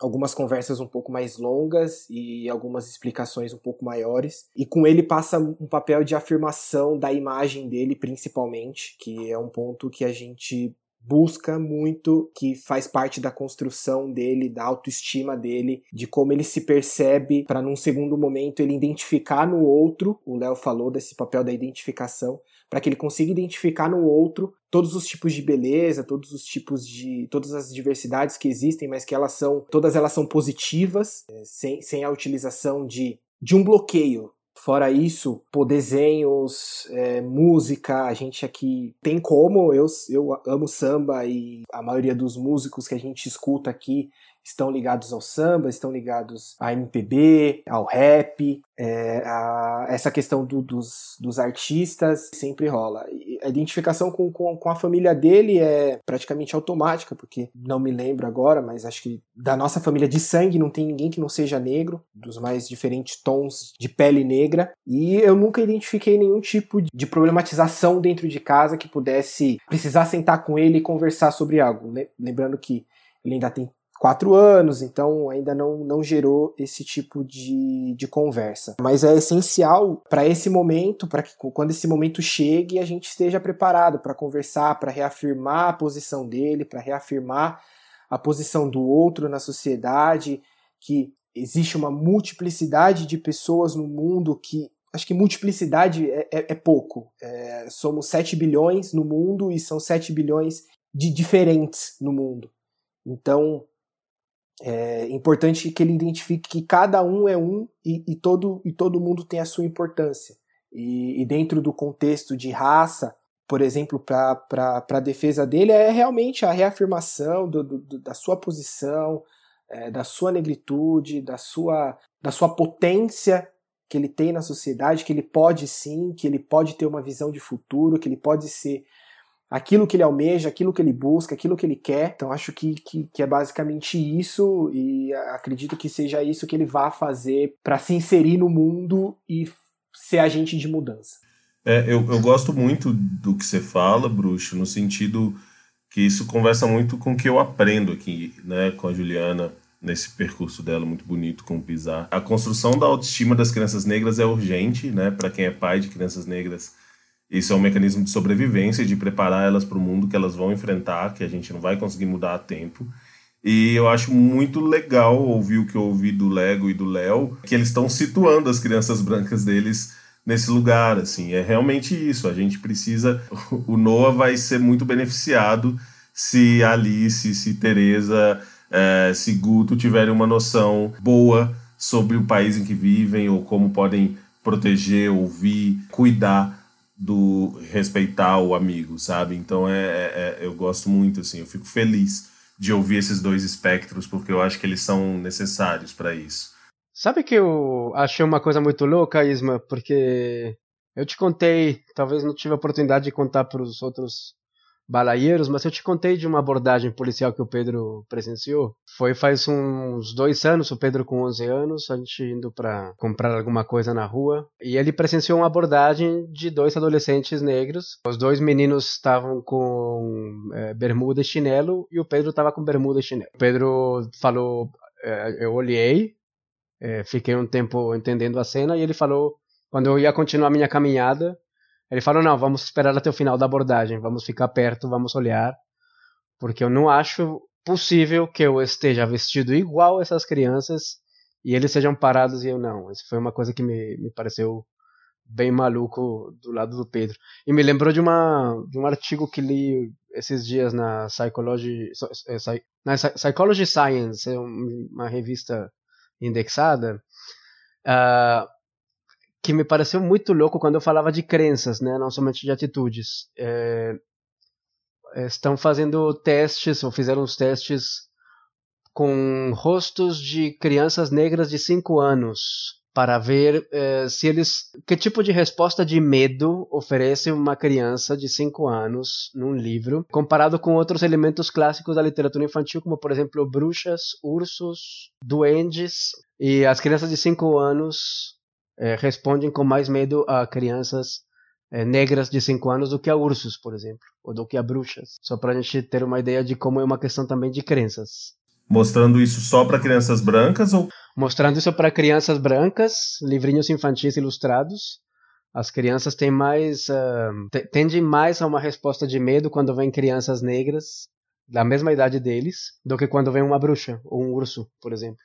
algumas conversas um pouco mais longas e algumas explicações um pouco maiores. E com ele passa um papel de afirmação da imagem dele, principalmente, que é um ponto que a gente busca muito, que faz parte da construção dele, da autoestima dele, de como ele se percebe, para num segundo momento ele identificar no outro. O Léo falou desse papel da identificação, para que ele consiga identificar no outro todos os tipos de beleza, todos os tipos de todas as diversidades que existem, mas que elas são todas elas são positivas, é, sem, sem a utilização de de um bloqueio Fora isso, por desenhos, é, música, a gente aqui tem como. Eu, eu amo samba e a maioria dos músicos que a gente escuta aqui estão ligados ao samba, estão ligados à MPB, ao rap, é, a, essa questão do, dos, dos artistas sempre rola. E a identificação com, com, com, a família dele é praticamente automática, porque não me lembro agora, mas acho que da nossa família de sangue não tem ninguém que não seja negro, dos mais diferentes tons de pele negra, e eu nunca identifiquei nenhum tipo de problematização dentro de casa que pudesse precisar sentar com ele e conversar sobre algo. Lembrando que ele ainda tem quatro anos, então ainda não, não gerou esse tipo de, de conversa. Mas é essencial para esse momento, para que quando esse momento chegue, a gente esteja preparado para conversar, para reafirmar a posição dele, para reafirmar a posição do outro na sociedade, que existe uma multiplicidade de pessoas no mundo que. Acho que multiplicidade é, é, é pouco. É, somos 7 bilhões no mundo e são 7 bilhões de diferentes no mundo. Então, é importante que ele identifique que cada um é um e, e todo, e todo mundo tem a sua importância. E, e dentro do contexto de raça, por exemplo, para a defesa dele, é realmente a reafirmação do, do, da sua posição, é, da sua negritude, da sua, da sua potência que ele tem na sociedade, que ele pode sim, que ele pode ter uma visão de futuro, que ele pode ser aquilo que ele almeja, aquilo que ele busca, aquilo que ele quer. Então acho que, que, que é basicamente isso e acredito que seja isso que ele vá fazer para se inserir no mundo e ser agente de mudança. É, eu, eu gosto muito do que você fala, Bruxo, no sentido que isso conversa muito com o que eu aprendo aqui, né, com a Juliana, nesse percurso dela muito bonito com o Pizar. A construção da autoestima das crianças negras é urgente, né, para quem é pai de crianças negras. Isso é um mecanismo de sobrevivência, de preparar elas para o mundo que elas vão enfrentar, que a gente não vai conseguir mudar a tempo. E eu acho muito legal ouvir o que eu ouvi do Lego e do Léo, que eles estão situando as crianças brancas deles nesse lugar, assim. É realmente isso. A gente precisa. O Noah vai ser muito beneficiado se Alice, se Teresa, é, se Guto tiverem uma noção boa sobre o país em que vivem ou como podem proteger, ouvir, cuidar do respeitar o amigo, sabe? Então é, é, é eu gosto muito, assim, eu fico feliz de ouvir esses dois espectros porque eu acho que eles são necessários para isso. Sabe que eu achei uma coisa muito louca, Isma? Porque eu te contei, talvez não tive a oportunidade de contar para os outros balaieiros, mas eu te contei de uma abordagem policial que o Pedro presenciou. Foi faz uns dois anos, o Pedro com 11 anos, a gente indo para comprar alguma coisa na rua, e ele presenciou uma abordagem de dois adolescentes negros. Os dois meninos estavam com é, bermuda e chinelo, e o Pedro estava com bermuda e chinelo. O Pedro falou, é, eu olhei, é, fiquei um tempo entendendo a cena e ele falou, quando eu ia continuar minha caminhada, ele falou: não, vamos esperar até o final da abordagem, vamos ficar perto, vamos olhar, porque eu não acho possível que eu esteja vestido igual essas crianças e eles sejam parados e eu não. Isso foi uma coisa que me, me pareceu bem maluco do lado do Pedro. E me lembrou de, uma, de um artigo que li esses dias na Psychology, é, na Psychology Science, é uma revista indexada, uh, que me pareceu muito louco quando eu falava de crenças, né, não somente de atitudes. É, estão fazendo testes, ou fizeram os testes com rostos de crianças negras de 5 anos para ver eh, se eles que tipo de resposta de medo oferece uma criança de 5 anos num livro comparado com outros elementos clássicos da literatura infantil como por exemplo bruxas, ursos, duendes e as crianças de 5 anos eh, respondem com mais medo a crianças eh, negras de 5 anos do que a ursos, por exemplo, ou do que a bruxas. Só para a gente ter uma ideia de como é uma questão também de crenças. Mostrando isso só para crianças brancas ou mostrando isso para crianças brancas, livrinhos infantis ilustrados. As crianças têm mais uh, tendem mais a uma resposta de medo quando vêm crianças negras da mesma idade deles do que quando vem uma bruxa ou um urso, por exemplo.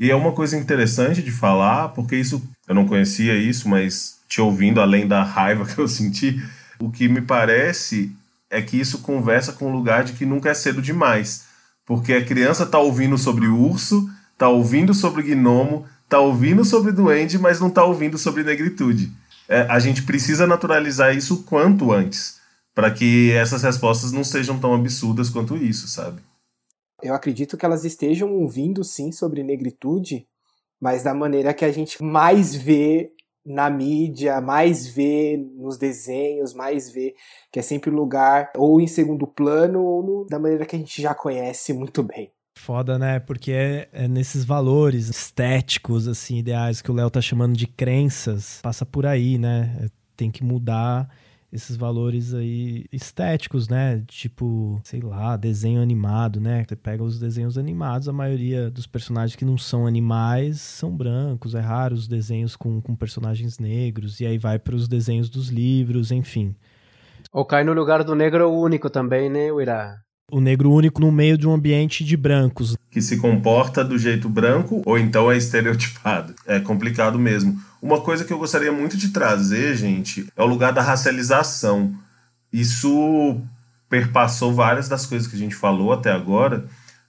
E é uma coisa interessante de falar, porque isso eu não conhecia isso, mas te ouvindo além da raiva que eu senti, o que me parece é que isso conversa com o lugar de que nunca é cedo demais. Porque a criança está ouvindo sobre urso, está ouvindo sobre gnomo, está ouvindo sobre duende, mas não está ouvindo sobre negritude. É, a gente precisa naturalizar isso quanto antes, para que essas respostas não sejam tão absurdas quanto isso, sabe? Eu acredito que elas estejam ouvindo sim sobre negritude, mas da maneira que a gente mais vê na mídia, mais vê nos desenhos, mais vê que é sempre lugar ou em segundo plano ou no, da maneira que a gente já conhece muito bem. Foda, né? Porque é, é, nesses valores estéticos, assim, ideais que o Léo tá chamando de crenças, passa por aí, né? É, tem que mudar esses valores aí estéticos, né? Tipo, sei lá, desenho animado, né? Você pega os desenhos animados, a maioria dos personagens que não são animais são brancos, é raro os desenhos com, com personagens negros, e aí vai para os desenhos dos livros, enfim. Ou cai no lugar do negro único também, né, Uira? O negro único no meio de um ambiente de brancos. Que se comporta do jeito branco ou então é estereotipado. É complicado mesmo. Uma coisa que eu gostaria muito de trazer, gente, é o lugar da racialização. Isso perpassou várias das coisas que a gente falou até agora,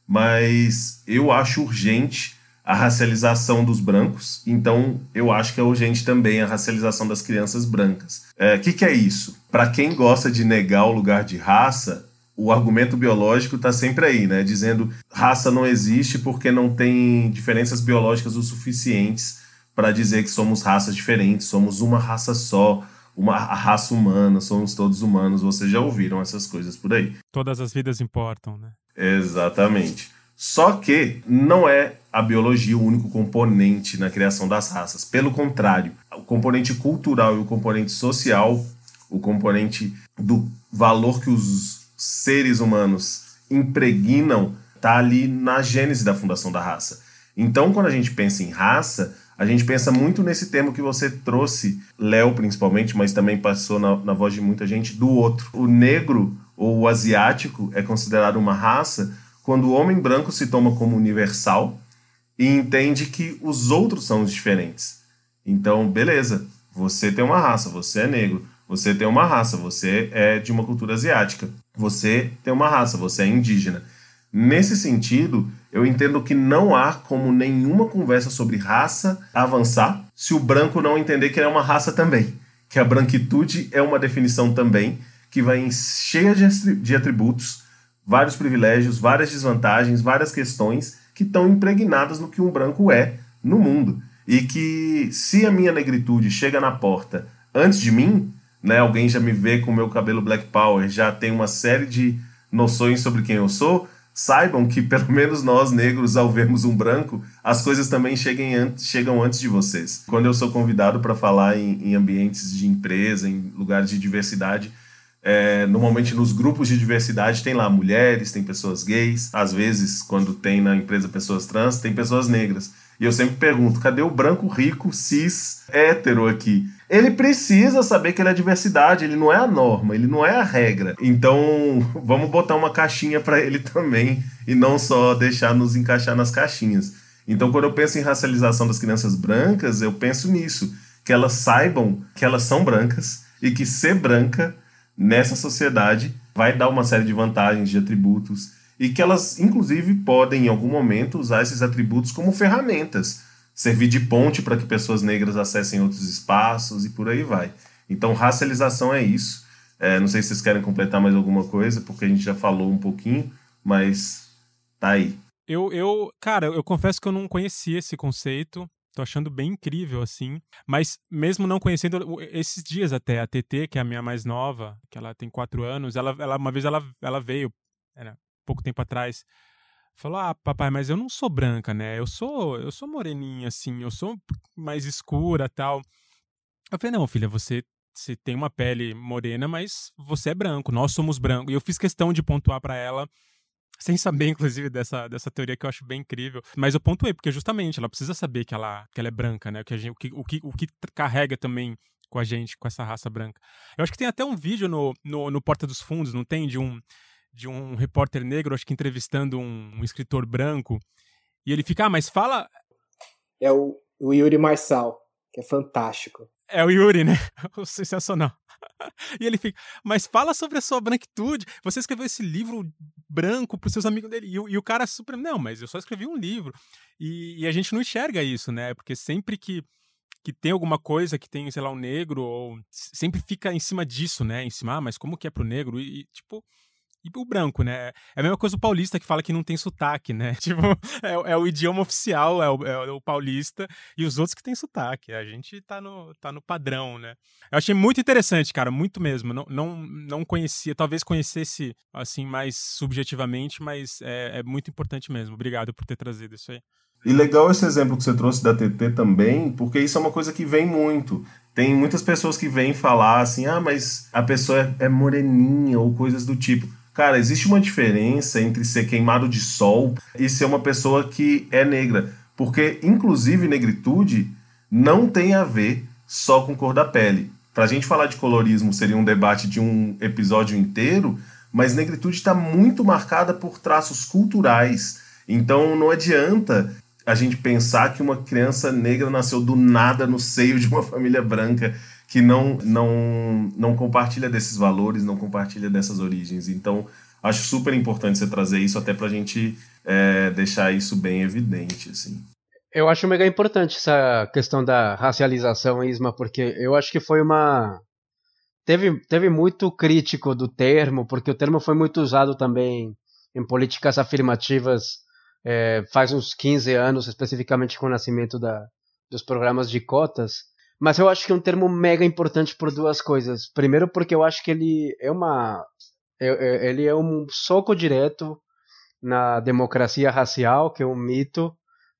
mas eu acho urgente a racialização dos brancos, então eu acho que é urgente também a racialização das crianças brancas. O é, que, que é isso? Para quem gosta de negar o lugar de raça, o argumento biológico está sempre aí, né? Dizendo raça não existe porque não tem diferenças biológicas o suficientes para dizer que somos raças diferentes, somos uma raça só, uma raça humana, somos todos humanos. Vocês já ouviram essas coisas por aí? Todas as vidas importam, né? Exatamente. Só que não é a biologia o único componente na criação das raças. Pelo contrário, o componente cultural e o componente social, o componente do valor que os seres humanos impregnam está ali na gênese da fundação da raça. Então, quando a gente pensa em raça, a gente pensa muito nesse termo que você trouxe, Léo principalmente, mas também passou na, na voz de muita gente, do outro. O negro ou o asiático é considerado uma raça quando o homem branco se toma como universal e entende que os outros são os diferentes. Então, beleza, você tem uma raça, você é negro. Você tem uma raça, você é de uma cultura asiática. Você tem uma raça, você é indígena. Nesse sentido, eu entendo que não há como nenhuma conversa sobre raça avançar se o branco não entender que ele é uma raça também. Que a branquitude é uma definição também que vai cheia de atributos, vários privilégios, várias desvantagens, várias questões que estão impregnadas no que um branco é no mundo. E que se a minha negritude chega na porta antes de mim, né, alguém já me vê com meu cabelo black power, já tem uma série de noções sobre quem eu sou, saibam que, pelo menos nós negros, ao vermos um branco, as coisas também cheguem chegam antes de vocês. Quando eu sou convidado para falar em, em, ambientes de empresa, em lugares de diversidade, é, normalmente nos grupos de diversidade tem lá mulheres, tem pessoas gays, às vezes, quando tem na empresa pessoas trans, tem pessoas negras. E eu sempre pergunto: cadê o branco rico, cis, hétero aqui? Ele precisa saber que ele é diversidade, ele não é a norma, ele não é a regra. Então, vamos botar uma caixinha para ele também e não só deixar nos encaixar nas caixinhas. Então, quando eu penso em racialização das crianças brancas, eu penso nisso, que elas saibam que elas são brancas e que ser branca nessa sociedade vai dar uma série de vantagens, de atributos e que elas, inclusive, podem, em algum momento, usar esses atributos como ferramentas, servir de ponte para que pessoas negras acessem outros espaços e por aí vai. Então, racialização é isso. É, não sei se vocês querem completar mais alguma coisa, porque a gente já falou um pouquinho, mas tá aí. Eu, eu, cara, eu confesso que eu não conhecia esse conceito. Tô achando bem incrível, assim. Mas mesmo não conhecendo, esses dias até, a TT, que é a minha mais nova, que ela tem quatro anos, ela, ela uma vez ela, ela veio, era pouco tempo atrás, falou: "Ah, papai, mas eu não sou branca, né? Eu sou, eu sou moreninha assim, eu sou mais escura, tal". Eu falei: "Não, filha, você você tem uma pele morena, mas você é branco, nós somos brancos". E eu fiz questão de pontuar para ela sem saber, inclusive, dessa, dessa teoria que eu acho bem incrível. Mas eu pontuei, porque justamente ela precisa saber que ela, que ela é branca, né? Que gente, o, que, o, que, o que carrega também com a gente, com essa raça branca. Eu acho que tem até um vídeo no, no, no Porta dos Fundos, não tem? De um, de um repórter negro, acho que entrevistando um, um escritor branco, e ele fica, ah, mas fala. É o, o Yuri Marçal, que é fantástico. É o Yuri, né? Sensacional. E ele fica, mas fala sobre a sua branquitude. Você escreveu esse livro branco para os seus amigos dele. E, e, o cara super, não, mas eu só escrevi um livro. E, e, a gente não enxerga isso, né? Porque sempre que, que tem alguma coisa que tem, sei lá, um negro, ou sempre fica em cima disso, né? Em cima, ah, mas como que é pro negro? E, tipo, e o branco, né? É a mesma coisa o paulista que fala que não tem sotaque, né? Tipo, é, é o idioma oficial, é o, é o, paulista, e os outros que tem sotaque. A gente tá no, tá no padrão, né? Eu achei muito interessante, cara, muito mesmo. Não, não, não conhecia, talvez conhecesse, assim, mais subjetivamente, mas é, é muito importante mesmo. Obrigado por ter trazido isso aí. E legal esse exemplo que você trouxe da TT também, porque isso é uma coisa que vem muito. Tem muitas pessoas que vêm falar assim, ah, mas a pessoa é moreninha ou coisas do tipo. Cara, existe uma diferença entre ser queimado de sol e ser uma pessoa que é negra. Porque, inclusive, negritude não tem a ver só com cor da pele. Para a gente falar de colorismo seria um debate de um episódio inteiro, mas negritude está muito marcada por traços culturais. Então não adianta a gente pensar que uma criança negra nasceu do nada no seio de uma família branca que não, não, não compartilha desses valores, não compartilha dessas origens. Então, acho super importante você trazer isso até para a gente é, deixar isso bem evidente, assim. Eu acho mega importante essa questão da racialização, Isma, porque eu acho que foi uma teve teve muito crítico do termo, porque o termo foi muito usado também em políticas afirmativas é, faz uns 15 anos, especificamente com o nascimento da, dos programas de cotas. Mas eu acho que é um termo mega importante por duas coisas. Primeiro, porque eu acho que ele é uma. É, é, ele é um soco direto na democracia racial, que é um mito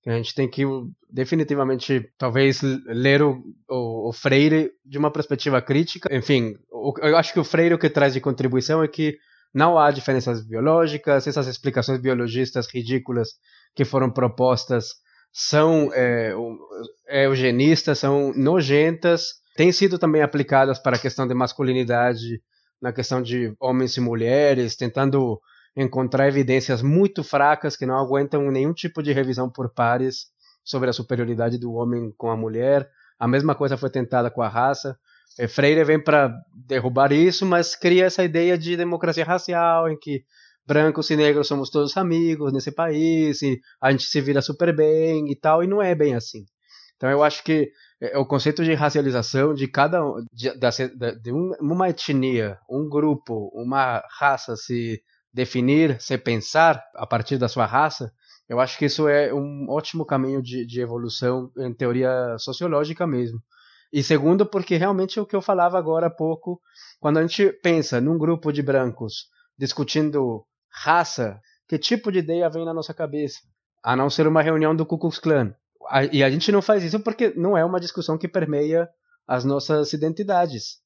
a gente tem que definitivamente talvez ler o, o, o, Freire de uma perspectiva crítica. Enfim, o, eu acho que o Freire o que traz de contribuição é que não há diferenças biológicas, essas explicações biologistas ridículas que foram propostas são é, eugenistas, são nojentas, têm sido também aplicadas para a questão de masculinidade, na questão de homens e mulheres, tentando encontrar evidências muito fracas que não aguentam nenhum tipo de revisão por pares sobre a superioridade do homem com a mulher. A mesma coisa foi tentada com a raça. É, Freire vem para derrubar isso, mas cria essa ideia de democracia racial, em que brancos e negros somos todos amigos nesse país, e a gente se vira super bem e tal, e não é bem assim. Então eu acho que é, o conceito de racialização de cada de, de, de uma etnia, um grupo, uma raça se definir, se pensar a partir da sua raça, eu acho que isso é um ótimo caminho de, de evolução em teoria sociológica mesmo. E segundo, porque realmente é o que eu falava agora há pouco, quando a gente pensa num grupo de brancos discutindo raça, que tipo de ideia vem na nossa cabeça? A não ser uma reunião do Ku Klux Klan. E a gente não faz isso porque não é uma discussão que permeia as nossas identidades.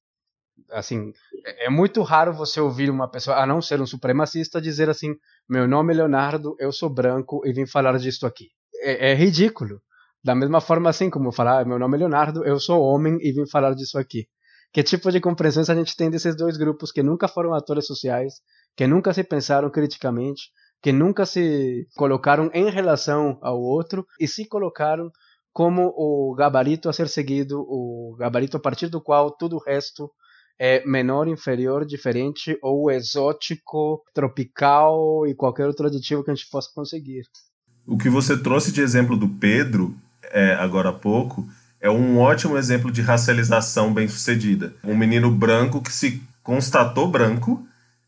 Assim, é, é muito raro você ouvir uma pessoa, a não ser um supremacista, dizer assim: meu nome é Leonardo, eu sou branco e vim falar disto aqui. É, é ridículo. Da mesma forma assim como falar, meu nome é Leonardo, eu sou homem e vim falar disso aqui. Que tipo de compreensões a gente tem desses dois grupos que nunca foram atores sociais, que nunca se pensaram criticamente, que nunca se colocaram em relação ao outro e se colocaram como o gabarito a ser seguido, o gabarito a partir do qual todo o resto é menor, inferior, diferente ou exótico, tropical e qualquer outro aditivo que a gente possa conseguir. O que você trouxe de exemplo do Pedro é, agora há pouco, é um ótimo exemplo de racialização bem sucedida. Um menino branco que se constatou branco,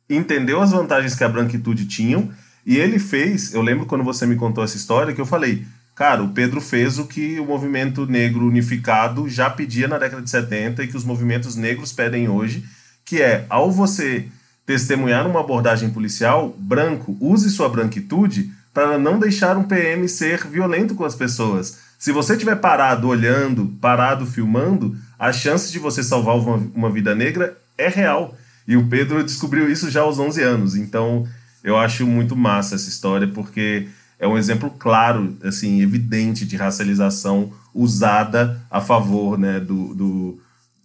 entendeu as vantagens que a branquitude tinham, e ele fez. Eu lembro quando você me contou essa história que eu falei. Cara, o Pedro fez o que o movimento negro unificado já pedia na década de 70 e que os movimentos negros pedem hoje, que é, ao você testemunhar uma abordagem policial, branco, use sua branquitude para não deixar um PM ser violento com as pessoas. Se você estiver parado olhando, parado filmando, a chance de você salvar uma, vida negra é real. E o Pedro descobriu isso já aos 11 anos. Então, eu acho muito massa essa história, porque é um exemplo claro, assim, evidente de racialização usada a favor né, do, do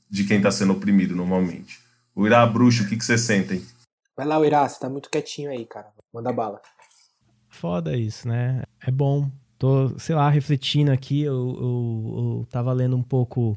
de quem está sendo oprimido normalmente. O Irá Bruxo, o que, que você sentem? Vai lá, Irá, você tá muito quietinho aí, cara. Manda bala. Foda isso, né? É bom tô, sei lá, refletindo aqui, eu, eu, eu tava lendo um pouco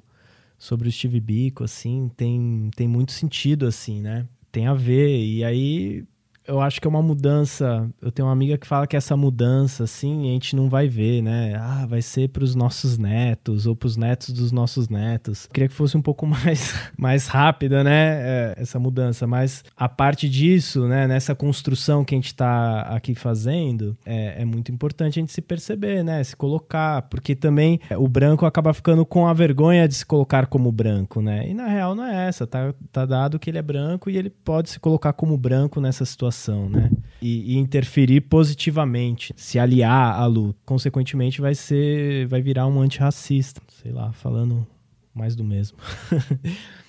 sobre o Steve Biko, assim, tem, tem muito sentido, assim, né? Tem a ver, e aí eu acho que é uma mudança. Eu tenho uma amiga que fala que essa mudança, assim, a gente não vai ver, né? Ah, vai ser para os nossos netos ou para os netos dos nossos netos. Eu queria que fosse um pouco mais, mais rápida, né? É, essa mudança. Mas a parte disso, né? Nessa construção que a gente está aqui fazendo, é, é, muito importante a gente se perceber, né? Se colocar. Porque também o branco acaba ficando com a vergonha de se colocar como branco, né? E na real não é essa. Tá, tá dado que ele é branco e ele pode se colocar como branco nessa situação né? E, e, interferir positivamente, se aliar à luta. Consequentemente, vai ser, vai virar um antirracista, sei lá, falando mais do mesmo.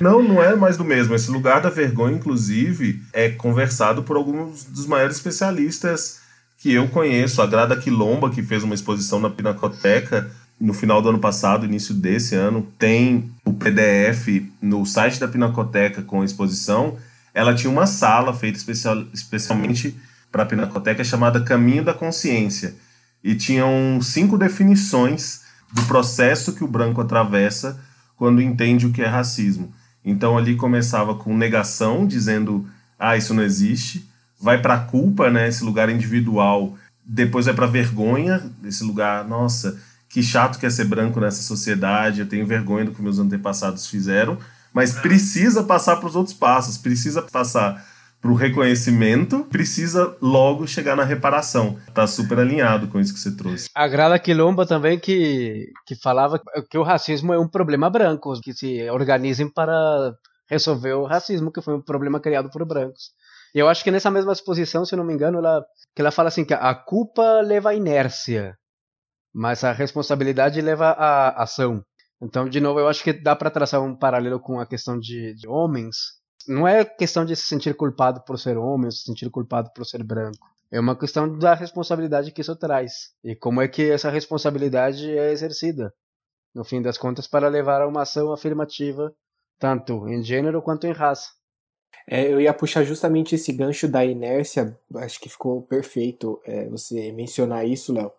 Não, não é mais do mesmo. Esse lugar da vergonha, inclusive, é conversado por alguns dos maiores especialistas que eu conheço. A Grada Quilomba, que fez uma exposição na Pinacoteca no final do ano passado, início desse ano, tem o PDF no site da Pinacoteca com a exposição ela tinha uma sala feita especial, especialmente para a Pinacoteca chamada Caminho da Consciência. E tinham cinco definições do processo que o branco atravessa quando entende o que é racismo. Então ali começava com negação, dizendo: "Ah, isso não existe". Vai para a culpa, né, esse lugar individual. Depois vai para vergonha, esse lugar, nossa, que chato que é ser branco nessa sociedade, eu tenho vergonha do que meus antepassados fizeram mas precisa passar para os outros passos, precisa passar para o reconhecimento, precisa logo chegar na reparação. Tá super alinhado com isso que você trouxe. A Grada Quilomba também que, que falava que o racismo é um problema branco, que se organizem para resolver o racismo, que foi um problema criado por brancos. E eu acho que nessa mesma exposição, se não me engano, ela, que ela fala assim que a culpa leva à inércia, mas a responsabilidade leva à ação. Então, de novo, eu acho que dá para traçar um paralelo com a questão de, de homens, Não é questão de se sentir culpado por ser homem ou se sentir culpado por ser branco. É uma questão da responsabilidade que isso traz. E como é que essa responsabilidade é exercida, no fim das contas, para levar a uma ação afirmativa, tanto em gênero quanto em raça. É, eu ia puxar justamente esse gancho da inércia, acho que ficou perfeito é, você mencionar isso, Léo.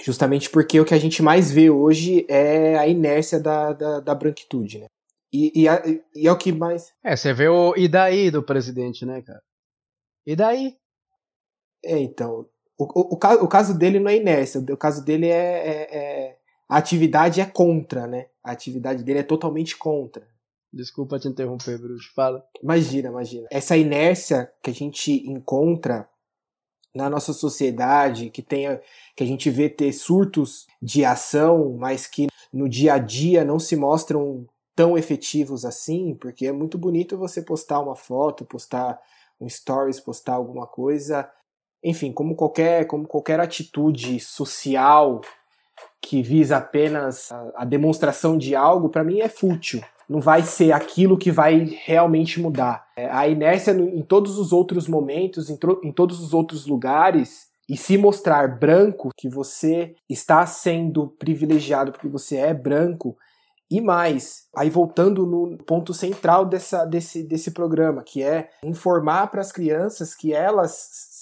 Justamente porque o que a gente mais vê hoje é a inércia da, da, da branquitude, né? E, e, a, e, é o que mais. É, você vê o e daí do presidente, né, cara? E daí? É, então. O, o, o, o caso dele não é inércia, o caso dele é, é, é. A atividade é contra, né? A atividade dele é totalmente contra. Desculpa te interromper, Bruce. Fala. Imagina, imagina. Essa inércia que a gente encontra na nossa sociedade, que tenha, que a gente vê ter surtos de ação, mas que no dia a dia não se mostram tão efetivos assim, porque é muito bonito você postar uma foto, postar um stories, postar alguma coisa, enfim, como qualquer, como qualquer atitude social que visa apenas a, a demonstração de algo, para mim é fútil. Não vai ser aquilo que vai realmente mudar. É, a inércia em todos os outros momentos, em todos os outros lugares, e se mostrar branco, que você está sendo privilegiado porque você é branco, e mais, aí voltando no ponto central dessa, desse, desse programa, que é informar para as crianças que elas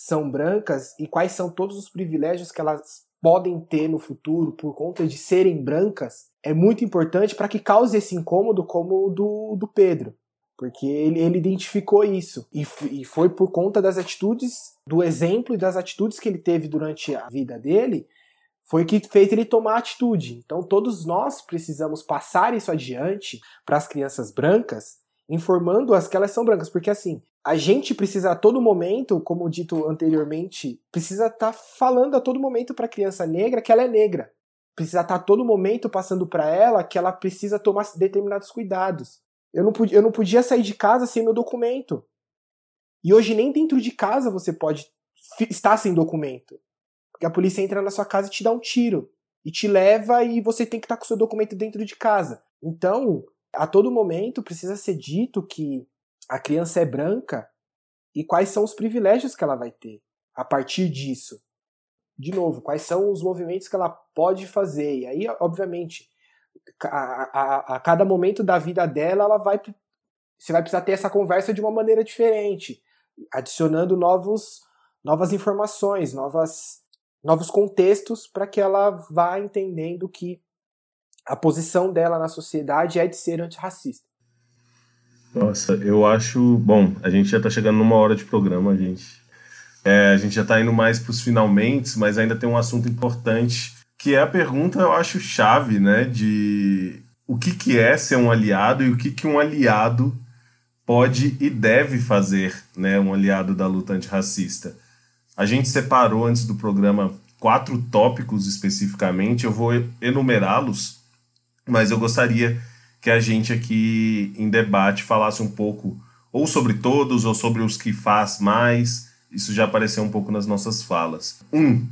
são brancas e quais são todos os privilégios que elas podem ter no futuro por conta de serem brancas, é muito importante para que cause esse incômodo como o do, do Pedro. Porque ele, ele identificou isso. E, e foi por conta das atitudes, do exemplo e das atitudes que ele teve durante a vida dele, foi que fez ele tomar atitude. Então todos nós precisamos passar isso adiante para as crianças brancas, informando-as que elas são brancas, porque assim, a gente precisa a todo momento, como dito anteriormente, precisa estar tá falando a todo momento para a criança negra que ela é negra. Precisa estar tá a todo momento passando para ela que ela precisa tomar determinados cuidados. Eu não, podia, eu não podia sair de casa sem meu documento. E hoje nem dentro de casa você pode estar sem documento. Porque a polícia entra na sua casa e te dá um tiro. E te leva e você tem que estar com o seu documento dentro de casa. Então, a todo momento precisa ser dito que a criança é branca e quais são os privilégios que ela vai ter a partir disso. De novo, quais são os movimentos que ela pode fazer. E aí, obviamente, a, a, a cada momento da vida dela, ela vai. Você vai precisar ter essa conversa de uma maneira diferente, adicionando novos, novas informações, novas novos contextos para que ela vá entendendo que a posição dela na sociedade é de ser antirracista. Nossa, eu acho. Bom, a gente já está chegando numa hora de programa, gente. É, a gente já está indo mais para os finalmente, mas ainda tem um assunto importante, que é a pergunta, eu acho, chave, né? De o que, que é ser um aliado e o que, que um aliado pode e deve fazer, né? Um aliado da luta antirracista. A gente separou antes do programa quatro tópicos especificamente, eu vou enumerá-los, mas eu gostaria que a gente aqui em debate falasse um pouco ou sobre todos ou sobre os que faz mais. Isso já apareceu um pouco nas nossas falas. Um,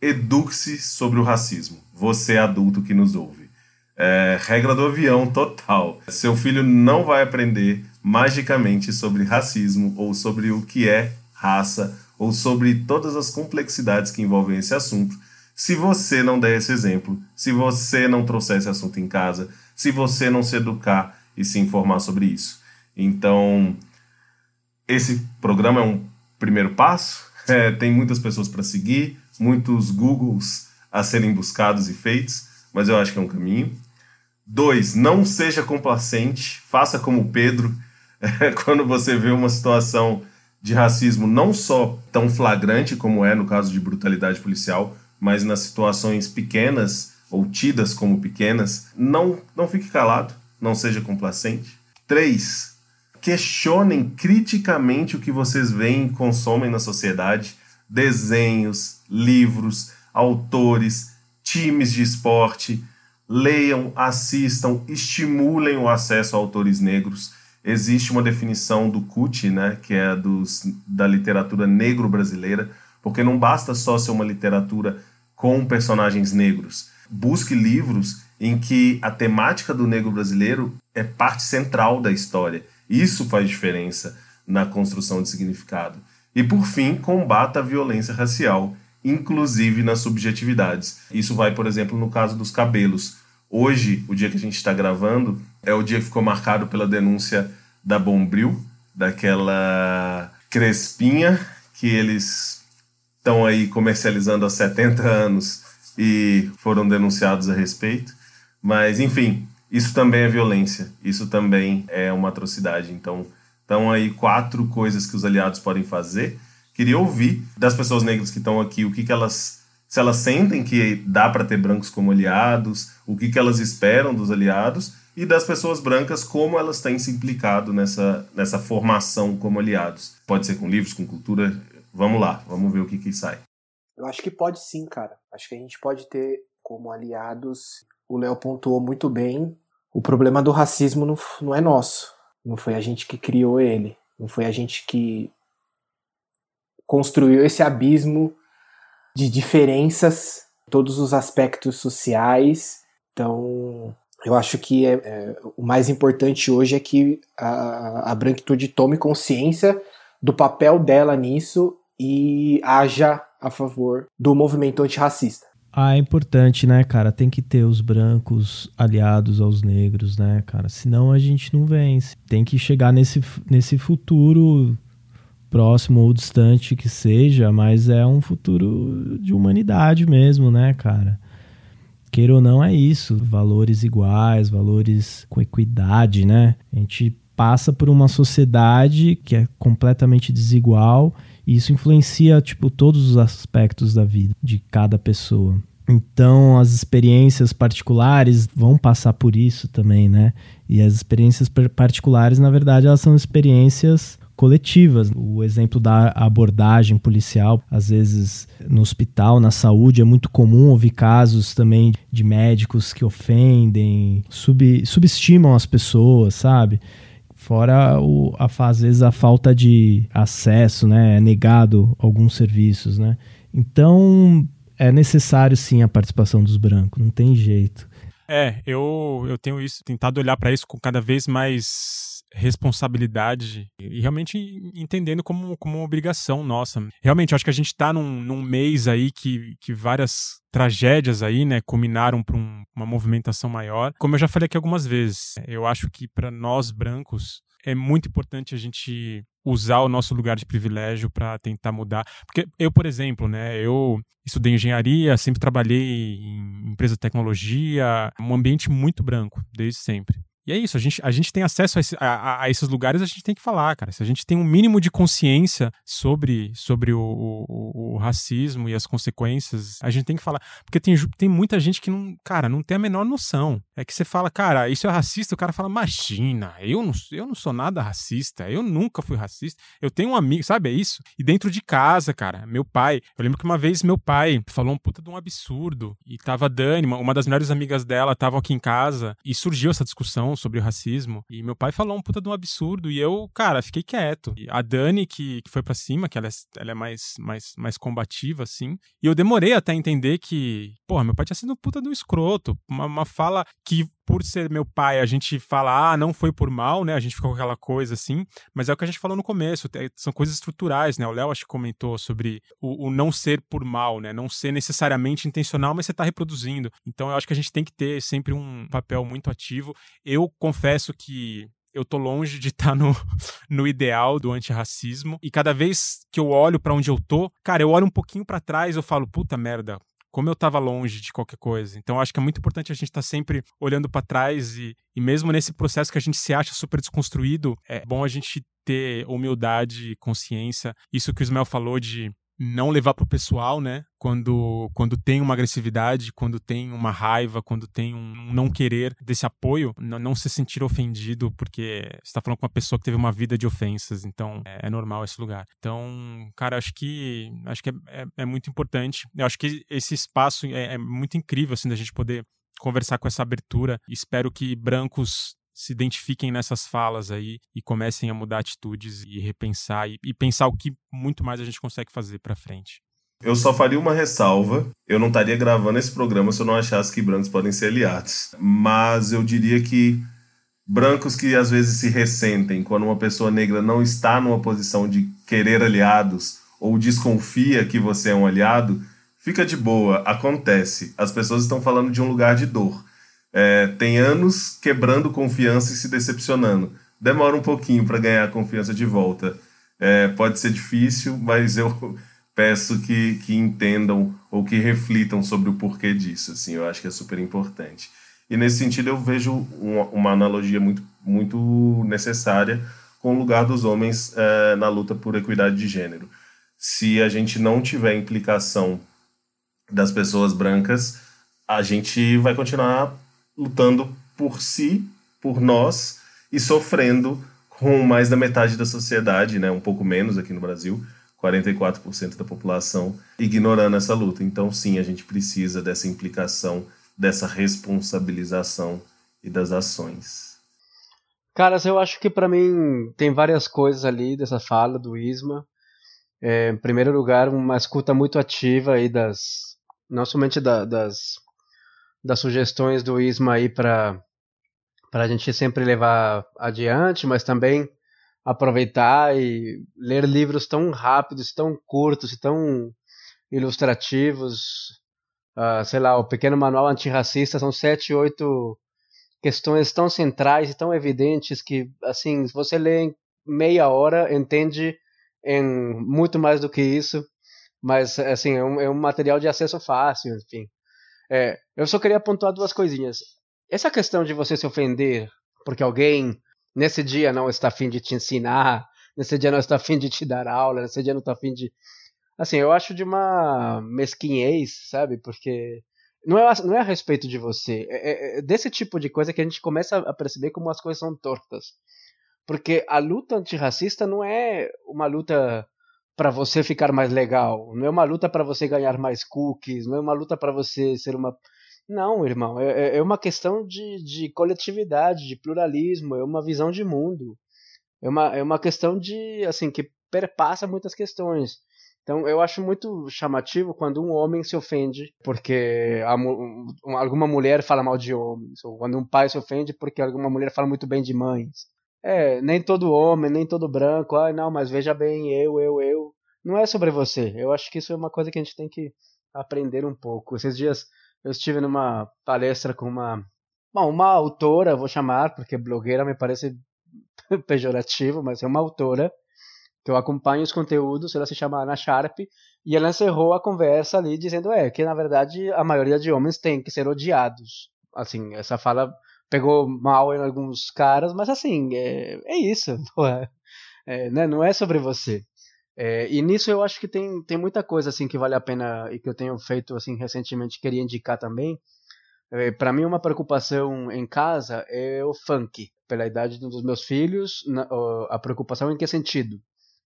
eduque-se sobre o racismo. Você adulto que nos ouve. É, regra do avião total. Seu filho não vai aprender magicamente sobre racismo ou sobre o que é raça ou sobre todas as complexidades que envolvem esse assunto, se você não der esse exemplo, se você não trouxer esse assunto em casa, se você não se educar e se informar sobre isso. Então, esse programa é um primeiro passo, é, tem muitas pessoas para seguir, muitos Googles a serem buscados e feitos, mas eu acho que é um caminho. Dois, não seja complacente, faça como Pedro, quando você vê uma situação de racismo não só tão flagrante como é no caso de brutalidade policial, mas nas situações pequenas ou tidas como pequenas, não, não fique calado, não seja complacente. Três, questionem criticamente o que vocês veem e consomem na sociedade, desenhos, livros, autores, times de esporte, leiam, assistam, estimulem o acesso a autores negros. Existe uma definição do CUT, né, que é dos, da literatura negro brasileira, porque não basta só ser uma literatura com personagens negros. Busque livros em que a temática do negro brasileiro é parte central da história Isso faz diferença na construção de significado. E por fim, combata a violência racial, inclusive nas subjetividades. Isso vai, por exemplo, no caso dos cabelos. Hoje, o dia que a gente está gravando, é o dia que ficou marcado pela denúncia da Bombril, daquela crespinha que eles estão aí comercializando há 70 anos e foram denunciados a respeito. Mas, enfim, isso também é violência, isso também é uma atrocidade. Então, estão aí quatro coisas que os aliados podem fazer. Queria ouvir das pessoas negras que estão aqui o que, que elas. Se elas sentem que dá para ter brancos como aliados, o que, que elas esperam dos aliados, e das pessoas brancas, como elas têm se implicado nessa, nessa formação como aliados. Pode ser com livros, com cultura. Vamos lá, vamos ver o que, que sai. Eu acho que pode sim, cara. Acho que a gente pode ter como aliados. O Léo pontuou muito bem. O problema do racismo não, não é nosso. Não foi a gente que criou ele. Não foi a gente que construiu esse abismo de diferenças, todos os aspectos sociais. Então, eu acho que é, é, o mais importante hoje é que a, a branquitude tome consciência do papel dela nisso e haja a favor do movimento antirracista. Ah, é importante, né, cara? Tem que ter os brancos aliados aos negros, né, cara? Senão a gente não vence. Tem que chegar nesse, nesse futuro próximo ou distante que seja, mas é um futuro de humanidade mesmo, né, cara? Queira ou não, é isso. Valores iguais, valores com equidade, né? A gente passa por uma sociedade que é completamente desigual e isso influencia, tipo, todos os aspectos da vida de cada pessoa. Então, as experiências particulares vão passar por isso também, né? E as experiências particulares, na verdade, elas são experiências coletivas. O exemplo da abordagem policial, às vezes no hospital, na saúde, é muito comum ouvir casos também de médicos que ofendem, sub, subestimam as pessoas, sabe? Fora o, a, às vezes a falta de acesso, né? É negado alguns serviços, né? Então é necessário sim a participação dos brancos, não tem jeito. É, eu, eu tenho isso, tentado olhar para isso com cada vez mais responsabilidade e realmente entendendo como, como uma obrigação nossa. Realmente, acho que a gente está num, num mês aí que, que várias tragédias aí, né, culminaram para um, uma movimentação maior. Como eu já falei aqui algumas vezes, eu acho que para nós brancos é muito importante a gente usar o nosso lugar de privilégio para tentar mudar. Porque eu, por exemplo, né, eu estudei engenharia, sempre trabalhei em empresa de tecnologia, um ambiente muito branco desde sempre. E é isso, a gente, a gente tem acesso a, esse, a, a, esses lugares, a gente tem que falar, cara. Se a gente tem um mínimo de consciência sobre, sobre o, o, o, racismo e as consequências, a gente tem que falar. Porque tem, tem muita gente que não, cara, não tem a menor noção. É que você fala, cara, isso é racista, o cara fala, imagina, eu não, eu não sou nada racista, eu nunca fui racista. Eu tenho um amigo, sabe, é isso? E dentro de casa, cara, meu pai, eu lembro que uma vez meu pai falou um puta de um absurdo, e tava Dani, uma, uma das melhores amigas dela, estavam aqui em casa, e surgiu essa discussão sobre o racismo. E meu pai falou um puta de um absurdo. E eu, cara, fiquei quieto. E a Dani, que, que foi para cima, que ela é, ela é mais, mais, mais combativa, assim. E eu demorei até entender que, porra, meu pai tinha sido um puta de um escroto. Uma, uma fala que por ser meu pai, a gente fala, ah, não foi por mal, né? A gente ficou com aquela coisa assim, mas é o que a gente falou no começo, são coisas estruturais, né? O Léo acho que comentou sobre o, o, não ser por mal, né? Não ser necessariamente intencional, mas você está reproduzindo. Então eu acho que a gente tem que ter sempre um papel muito ativo. Eu confesso que eu tô longe de estar tá no, no ideal do antirracismo. E cada vez que eu olho para onde eu tô, cara, eu olho um pouquinho para trás, eu falo, puta merda, como eu estava longe de qualquer coisa. Então, acho que é muito importante a gente estar tá sempre olhando para trás e, e mesmo nesse processo que a gente se acha super desconstruído, é bom a gente ter humildade, consciência. Isso que o Ismael falou de não levar pro pessoal, né? Quando, quando tem uma agressividade, quando tem uma raiva, quando tem um não querer desse apoio, não, não se sentir ofendido porque você tá falando com uma pessoa que teve uma vida de ofensas, então é, é normal esse lugar. Então, cara, acho que acho que é, é, é muito importante. Eu acho que esse espaço é, é muito incrível, assim, da gente poder conversar com essa abertura. Espero que brancos se identifiquem nessas falas aí e comecem a mudar atitudes e repensar e, e pensar o que muito mais a gente consegue fazer para frente. Eu só faria uma ressalva. Eu não estaria gravando esse programa se eu não achasse que brancos podem ser aliados. Mas eu diria que, brancos que às vezes se ressentem quando uma pessoa negra não está numa posição de querer aliados ou desconfia que você é um aliado, fica de boa, acontece. As pessoas estão falando de um lugar de dor. É, tem anos quebrando confiança e se decepcionando. Demora um pouquinho para ganhar a confiança de volta. É, pode ser difícil, mas eu peço que, que entendam ou que reflitam sobre o porquê disso. Assim, eu acho que é super importante. E nesse sentido eu vejo uma, uma analogia muito, muito necessária com o lugar dos homens é, na luta por equidade de gênero. Se a gente não tiver implicação das pessoas brancas, a gente vai continuar lutando por si, por nós e sofrendo com mais da metade da sociedade, né, um pouco menos aqui no Brasil, 44% da população ignorando essa luta. Então, sim, a gente precisa dessa implicação, dessa responsabilização e das ações. Caras, eu acho que para mim tem várias coisas ali dessa fala do Isma. É, em primeiro lugar, uma escuta muito ativa aí das, não somente da, das, das sugestões do Isma aí para a gente sempre levar adiante, mas também aproveitar e ler livros tão rápidos, tão curtos, tão ilustrativos. Uh, sei lá, o Pequeno Manual Antirracista são sete, oito questões tão centrais e tão evidentes que, assim, se você lê em meia hora, entende em muito mais do que isso. Mas, assim, é um, é um material de acesso fácil, enfim. É, eu só queria pontuar duas coisinhas. Essa questão de você se ofender porque alguém nesse dia não está afim de te ensinar, nesse dia não está afim de te dar aula, nesse dia não está afim de. Assim, eu acho de uma mesquinhez, sabe? Porque não é, não é a respeito de você. É, é, é desse tipo de coisa que a gente começa a perceber como as coisas são tortas. Porque a luta antirracista não é uma luta para você ficar mais legal, não é uma luta para você ganhar mais cookies, não é uma luta para você ser uma não, irmão, é, é, é uma questão de, de coletividade, de pluralismo, é uma visão de mundo. É uma, é uma questão de, assim, que perpassa muitas questões. Então, eu acho muito chamativo quando um homem se ofende porque a, um, alguma mulher fala mal de homens, ou quando um pai se ofende porque alguma mulher fala muito bem de mães. É, nem todo homem, nem todo branco, ai não, mas veja bem, eu, eu, eu. Não é sobre você. Eu acho que isso é uma coisa que a gente tem que aprender um pouco. Esses dias eu estive numa palestra com uma, bom, uma autora, vou chamar, porque blogueira me parece pejorativo, mas é uma autora que eu acompanho os conteúdos, ela se chama Ana Sharp, e ela encerrou a conversa ali dizendo é que na verdade a maioria de homens tem que ser odiados. Assim, essa fala pegou mal em alguns caras, mas assim, é, é isso, é, né? não é sobre você. É, e nisso eu acho que tem, tem muita coisa assim que vale a pena e que eu tenho feito assim recentemente queria indicar também. É, para mim uma preocupação em casa é o funk. Pela idade dos meus filhos, na, a preocupação em que sentido?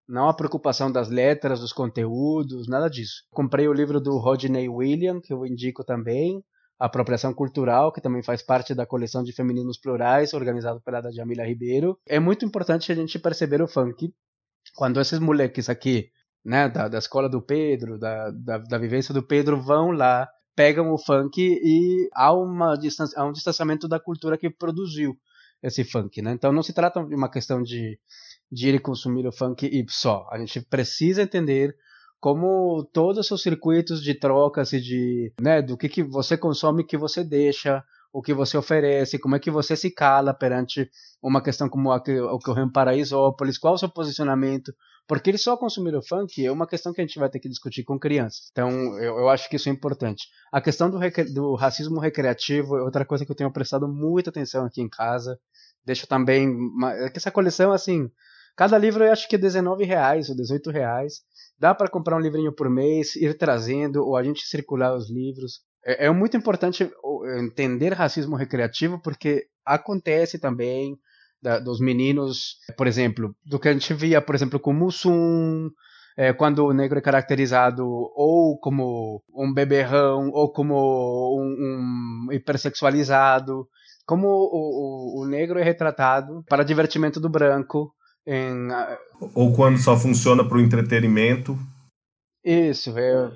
Não a preocupação das letras, dos conteúdos, nada disso. Comprei o livro do Rodney William, que eu indico também, Apropriação Cultural, que também faz parte da coleção de femininos plurais, organizado pela Jamila Ribeiro. É muito importante a gente perceber o funk quando esses moleques aqui, né, da, da escola do Pedro, da, da, da vivência do Pedro, vão lá, pegam o funk e há, uma distância, há um distanciamento da cultura que produziu esse funk, né? Então não se trata de uma questão de, de ir consumir o funk e só. A gente precisa entender como todos os circuitos de trocas e de, né, do que, que você consome que você deixa, o que você oferece, como é que você se cala perante uma questão como a que ocorreu em Paraisópolis, qual o seu posicionamento, porque eles só consumiram funk é uma questão que a gente vai ter que discutir com crianças. Então, eu, eu acho que isso é importante. A questão do, do racismo recreativo é outra coisa que eu tenho prestado muita atenção aqui em casa. Deixo também. Uma, essa coleção, assim, cada livro eu acho que é 19 reais ou 18 reais. Dá para comprar um livrinho por mês, ir trazendo, ou a gente circular os livros. É, é muito importante entender racismo recreativo porque acontece também da, dos meninos, por exemplo, do que a gente via, por exemplo, com Mussum, é, quando o negro é caracterizado ou como um beberrão ou como um, um hipersexualizado, como o, o, o, negro é retratado para divertimento do branco. Em, ou quando só funciona para o entretenimento. Isso, é.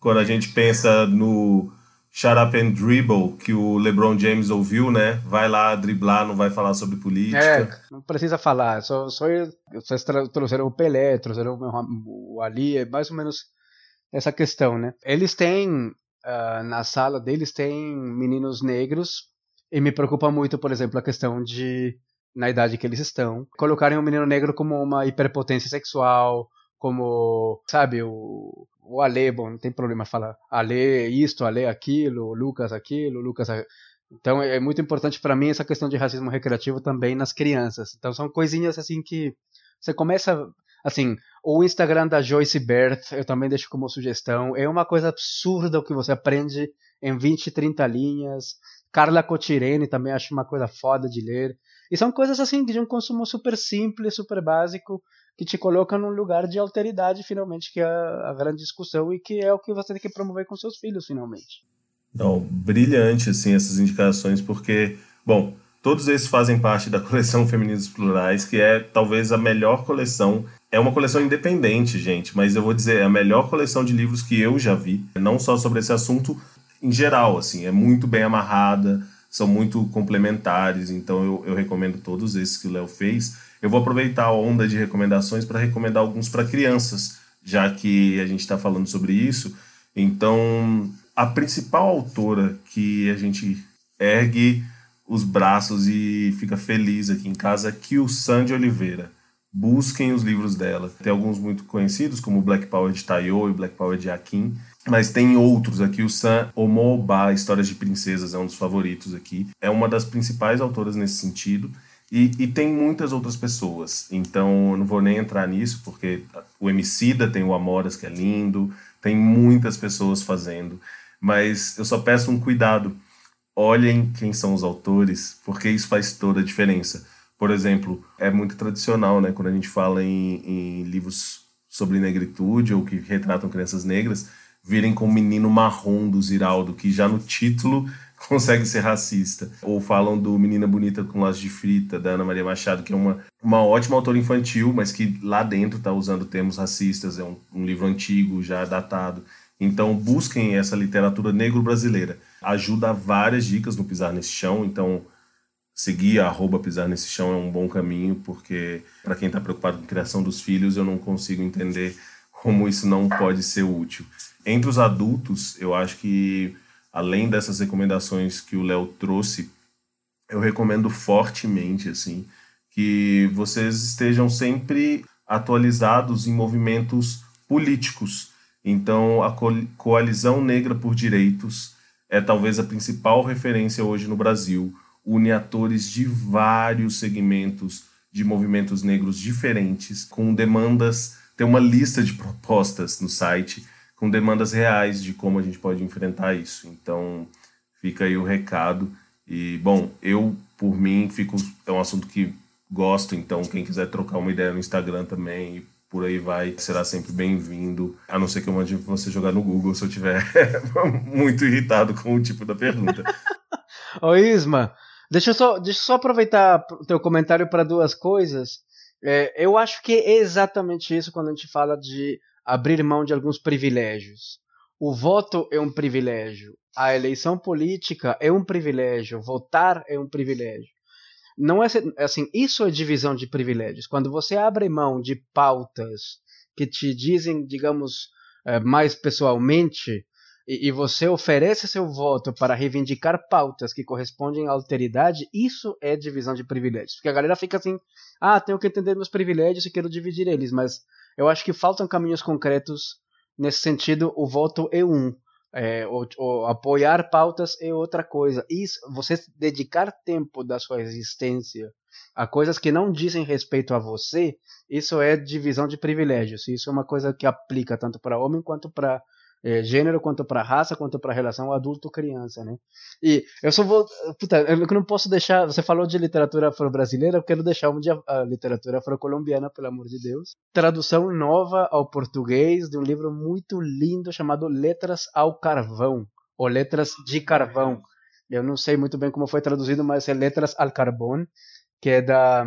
Quando a gente pensa no Shut Up and Dribble, que o LeBron James ouviu, né? Vai lá driblar, não vai falar sobre política. É, não precisa falar, só, só vocês trouxeram o Pelé, trouxeram o Ali, é mais ou menos essa questão, né? Eles têm, uh, na sala deles, tem meninos negros, e me preocupa muito, por exemplo, a questão de, na idade que eles estão, colocarem um menino negro como uma hiperpotência sexual, como, sabe, o, o Ale, bom, não tem problema falar Ale isto, Ale aquilo, Lucas aquilo, Lucas Então é muito importante para mim essa questão de racismo recreativo também nas crianças. Então são coisinhas assim que você começa assim, o Instagram da Joyce Bert, eu também deixo como sugestão, é uma coisa absurda o que você aprende em 20, 30 linhas. Carla Cotirene também acho uma coisa foda de ler. E são coisas assim de um consumo super simples, super básico, que te coloca num lugar de alteridade, finalmente, que é a, grande discussão e que é o que você tem que promover com seus filhos, finalmente. Não, brilhante, assim, essas indicações, porque, bom, todos esses fazem parte da coleção Femininos Plurais, que é talvez a melhor coleção. É uma coleção independente, gente, mas eu vou dizer, é a melhor coleção de livros que eu já vi, não só sobre esse assunto, em geral, assim, é muito bem amarrada, são muito complementares, então eu, eu recomendo todos esses que o Léo fez. Eu vou aproveitar a onda de recomendações para recomendar alguns para crianças, já que a gente está falando sobre isso. Então, a principal autora que a gente ergue os braços e fica feliz aqui em casa é Kyo Sandy Oliveira. Busquem os livros dela. Tem alguns muito conhecidos, como Black Power de Tayo e Black Power de Akin, mas tem outros aqui. O San Omoba, Histórias de Princesas, é um dos favoritos aqui. É uma das principais autoras nesse sentido. E, e, tem muitas outras pessoas, então eu não vou nem entrar nisso, porque o Emicida tem o Amoras, que é lindo, tem muitas pessoas fazendo, mas eu só peço um cuidado. Olhem quem são os autores, porque isso faz toda a diferença. Por exemplo, é muito tradicional, né, quando a gente fala em, em livros sobre negritude ou que retratam crianças negras, virem com o menino marrom do Ziraldo, que já no título consegue ser racista. Ou falam do Menina Bonita com Laços de Frita, da Ana Maria Machado, que é uma, uma ótima autora infantil, mas que lá dentro está usando termos racistas, é um, um livro antigo, já datado. Então busquem essa literatura negro-brasileira. Ajuda várias dicas no Pisar Nesse Chão, então seguir arroba Pisar Nesse Chão é um bom caminho, porque para quem está preocupado com a criação dos filhos, eu não consigo entender como isso não pode ser útil. Entre os adultos, eu acho que além dessas recomendações que o Léo trouxe, eu recomendo fortemente assim que vocês estejam sempre atualizados em movimentos políticos. Então, a Coalizão Negra por Direitos é talvez a principal referência hoje no Brasil. Une atores de vários segmentos de movimentos negros diferentes, com demandas. Tem uma lista de propostas no site com demandas reais de como a gente pode enfrentar isso. Então, fica aí o recado. E, bom, eu, por mim, fico, é um assunto que gosto, então quem quiser trocar uma ideia no Instagram também por aí vai, será sempre bem-vindo. A não ser que eu mande você jogar no Google se eu tiver muito irritado com o tipo da pergunta. Ô Isma, deixa eu só, deixa eu só aproveitar o teu comentário para duas coisas. É, eu acho que é exatamente isso quando a gente fala de abrir mão de alguns privilégios. O voto é um privilégio, a eleição política é um privilégio, votar é um privilégio. Não é assim, isso é divisão de privilégios. Quando você abre mão de pautas que te dizem, digamos, eh, mais pessoalmente, e, você oferece seu voto para reivindicar pautas que correspondem à alteridade, isso é divisão de privilégios. Porque a galera fica assim, ah, tenho que entender meus privilégios e quero dividir eles, mas eu acho que faltam caminhos concretos nesse sentido. O voto é um. É, apoiar pautas é outra coisa. Isso, você dedicar tempo da sua existência a coisas que não dizem respeito a você, isso é divisão de privilégios. Isso é uma coisa que aplica tanto para homem quanto para é, gênero, quanto para raça, quanto para relação adulto-criança, né? E eu só vou. Puta, eu não posso deixar. Você falou de literatura afro-brasileira, eu quero deixar um dia a literatura afro-colombiana, pelo amor de Deus. Tradução nova ao português de um livro muito lindo chamado Letras ao Carvão, ou Letras de Carvão. Eu não sei muito bem como foi traduzido, mas é Letras al Carbón, que é da.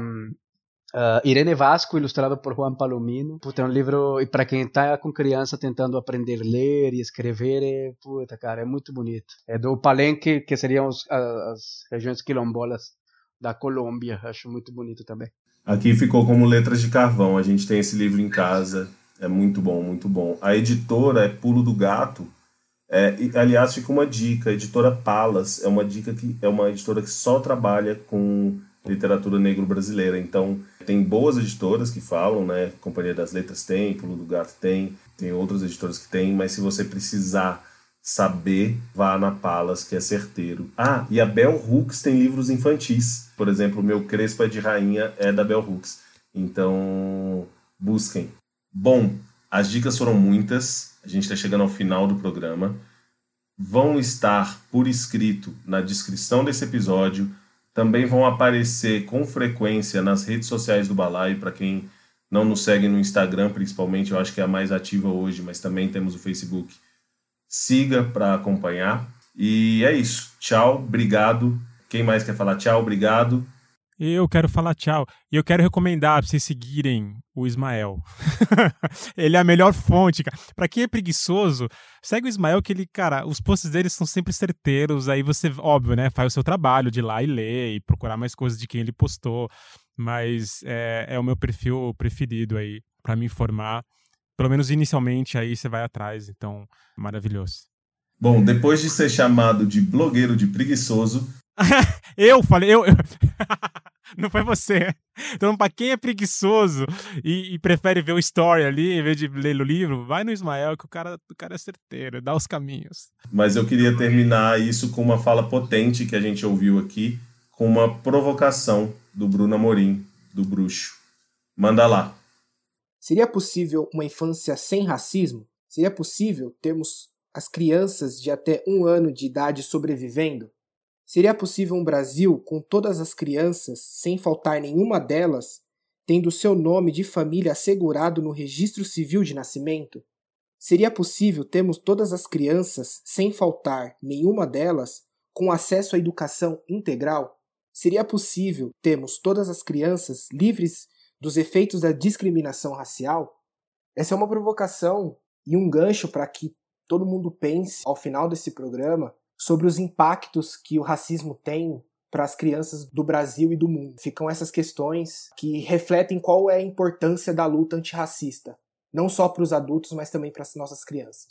Uh, Irene Vasco, ilustrado por Juan Palomino. Puta, é um livro, e para quem tá com criança tentando aprender a ler e escrever, é, puta, cara, é muito bonito. É do Palenque, que seriam os, as regiões quilombolas da Colômbia. Acho muito bonito também. Aqui ficou como Letras de Carvão. A gente tem esse livro em casa. É muito bom, muito bom. A editora é Pulo do Gato. É, e, aliás, fica uma dica. A editora Palas é uma dica que é uma editora que só trabalha com literatura negro-brasileira. Então, tem boas editoras que falam, né? Companhia das Letras tem, Pulo do Gato tem, tem outras editoras que tem, mas se você precisar saber, vá na Palas, que é certeiro. Ah, e a Bell Hooks tem livros infantis. Por exemplo, meu Crespa de Rainha é da Bell Hooks. Então, busquem. Bom, as dicas foram muitas. A gente está chegando ao final do programa. Vão estar por escrito na descrição desse episódio também vão aparecer com frequência nas redes sociais do Balaio, para quem não nos segue no Instagram, principalmente, eu acho que é a mais ativa hoje, mas também temos o Facebook. Siga para acompanhar. E é isso. Tchau, obrigado. Quem mais quer falar tchau, obrigado. Eu quero falar tchau. E eu quero recomendar para vocês seguirem o Ismael. ele é a melhor fonte, cara. Pra quem é preguiçoso, segue o Ismael, que ele, cara, os posts dele são sempre certeiros. Aí você, óbvio, né, faz o seu trabalho de ir lá e ler e procurar mais coisas de quem ele postou. Mas é, é o meu perfil preferido aí, para me informar. Pelo menos inicialmente, aí você vai atrás. Então, maravilhoso. Bom, depois de ser chamado de blogueiro de preguiçoso. eu falei, eu. não foi você. Então, para quem é preguiçoso e, e, prefere ver o story ali em vez de ler o livro, vai no Ismael, que o cara, o cara é certeiro, dá os caminhos. Mas eu queria terminar isso com uma fala potente que a gente ouviu aqui, com uma provocação do Bruno Amorim, do Bruxo. Manda lá. Seria possível uma infância sem racismo? Seria possível termos as crianças de até um ano de idade sobrevivendo? Seria possível um Brasil com todas as crianças, sem faltar nenhuma delas, tendo seu nome de família assegurado no registro civil de nascimento? Seria possível termos todas as crianças, sem faltar nenhuma delas, com acesso à educação integral? Seria possível termos todas as crianças livres dos efeitos da discriminação racial? Essa é uma provocação e um gancho para que todo mundo pense, ao final desse programa, sobre os impactos que o racismo tem para as crianças do Brasil e do mundo. Ficam essas questões que refletem qual é a importância da luta antirracista, não só para os adultos, mas também para as nossas crianças.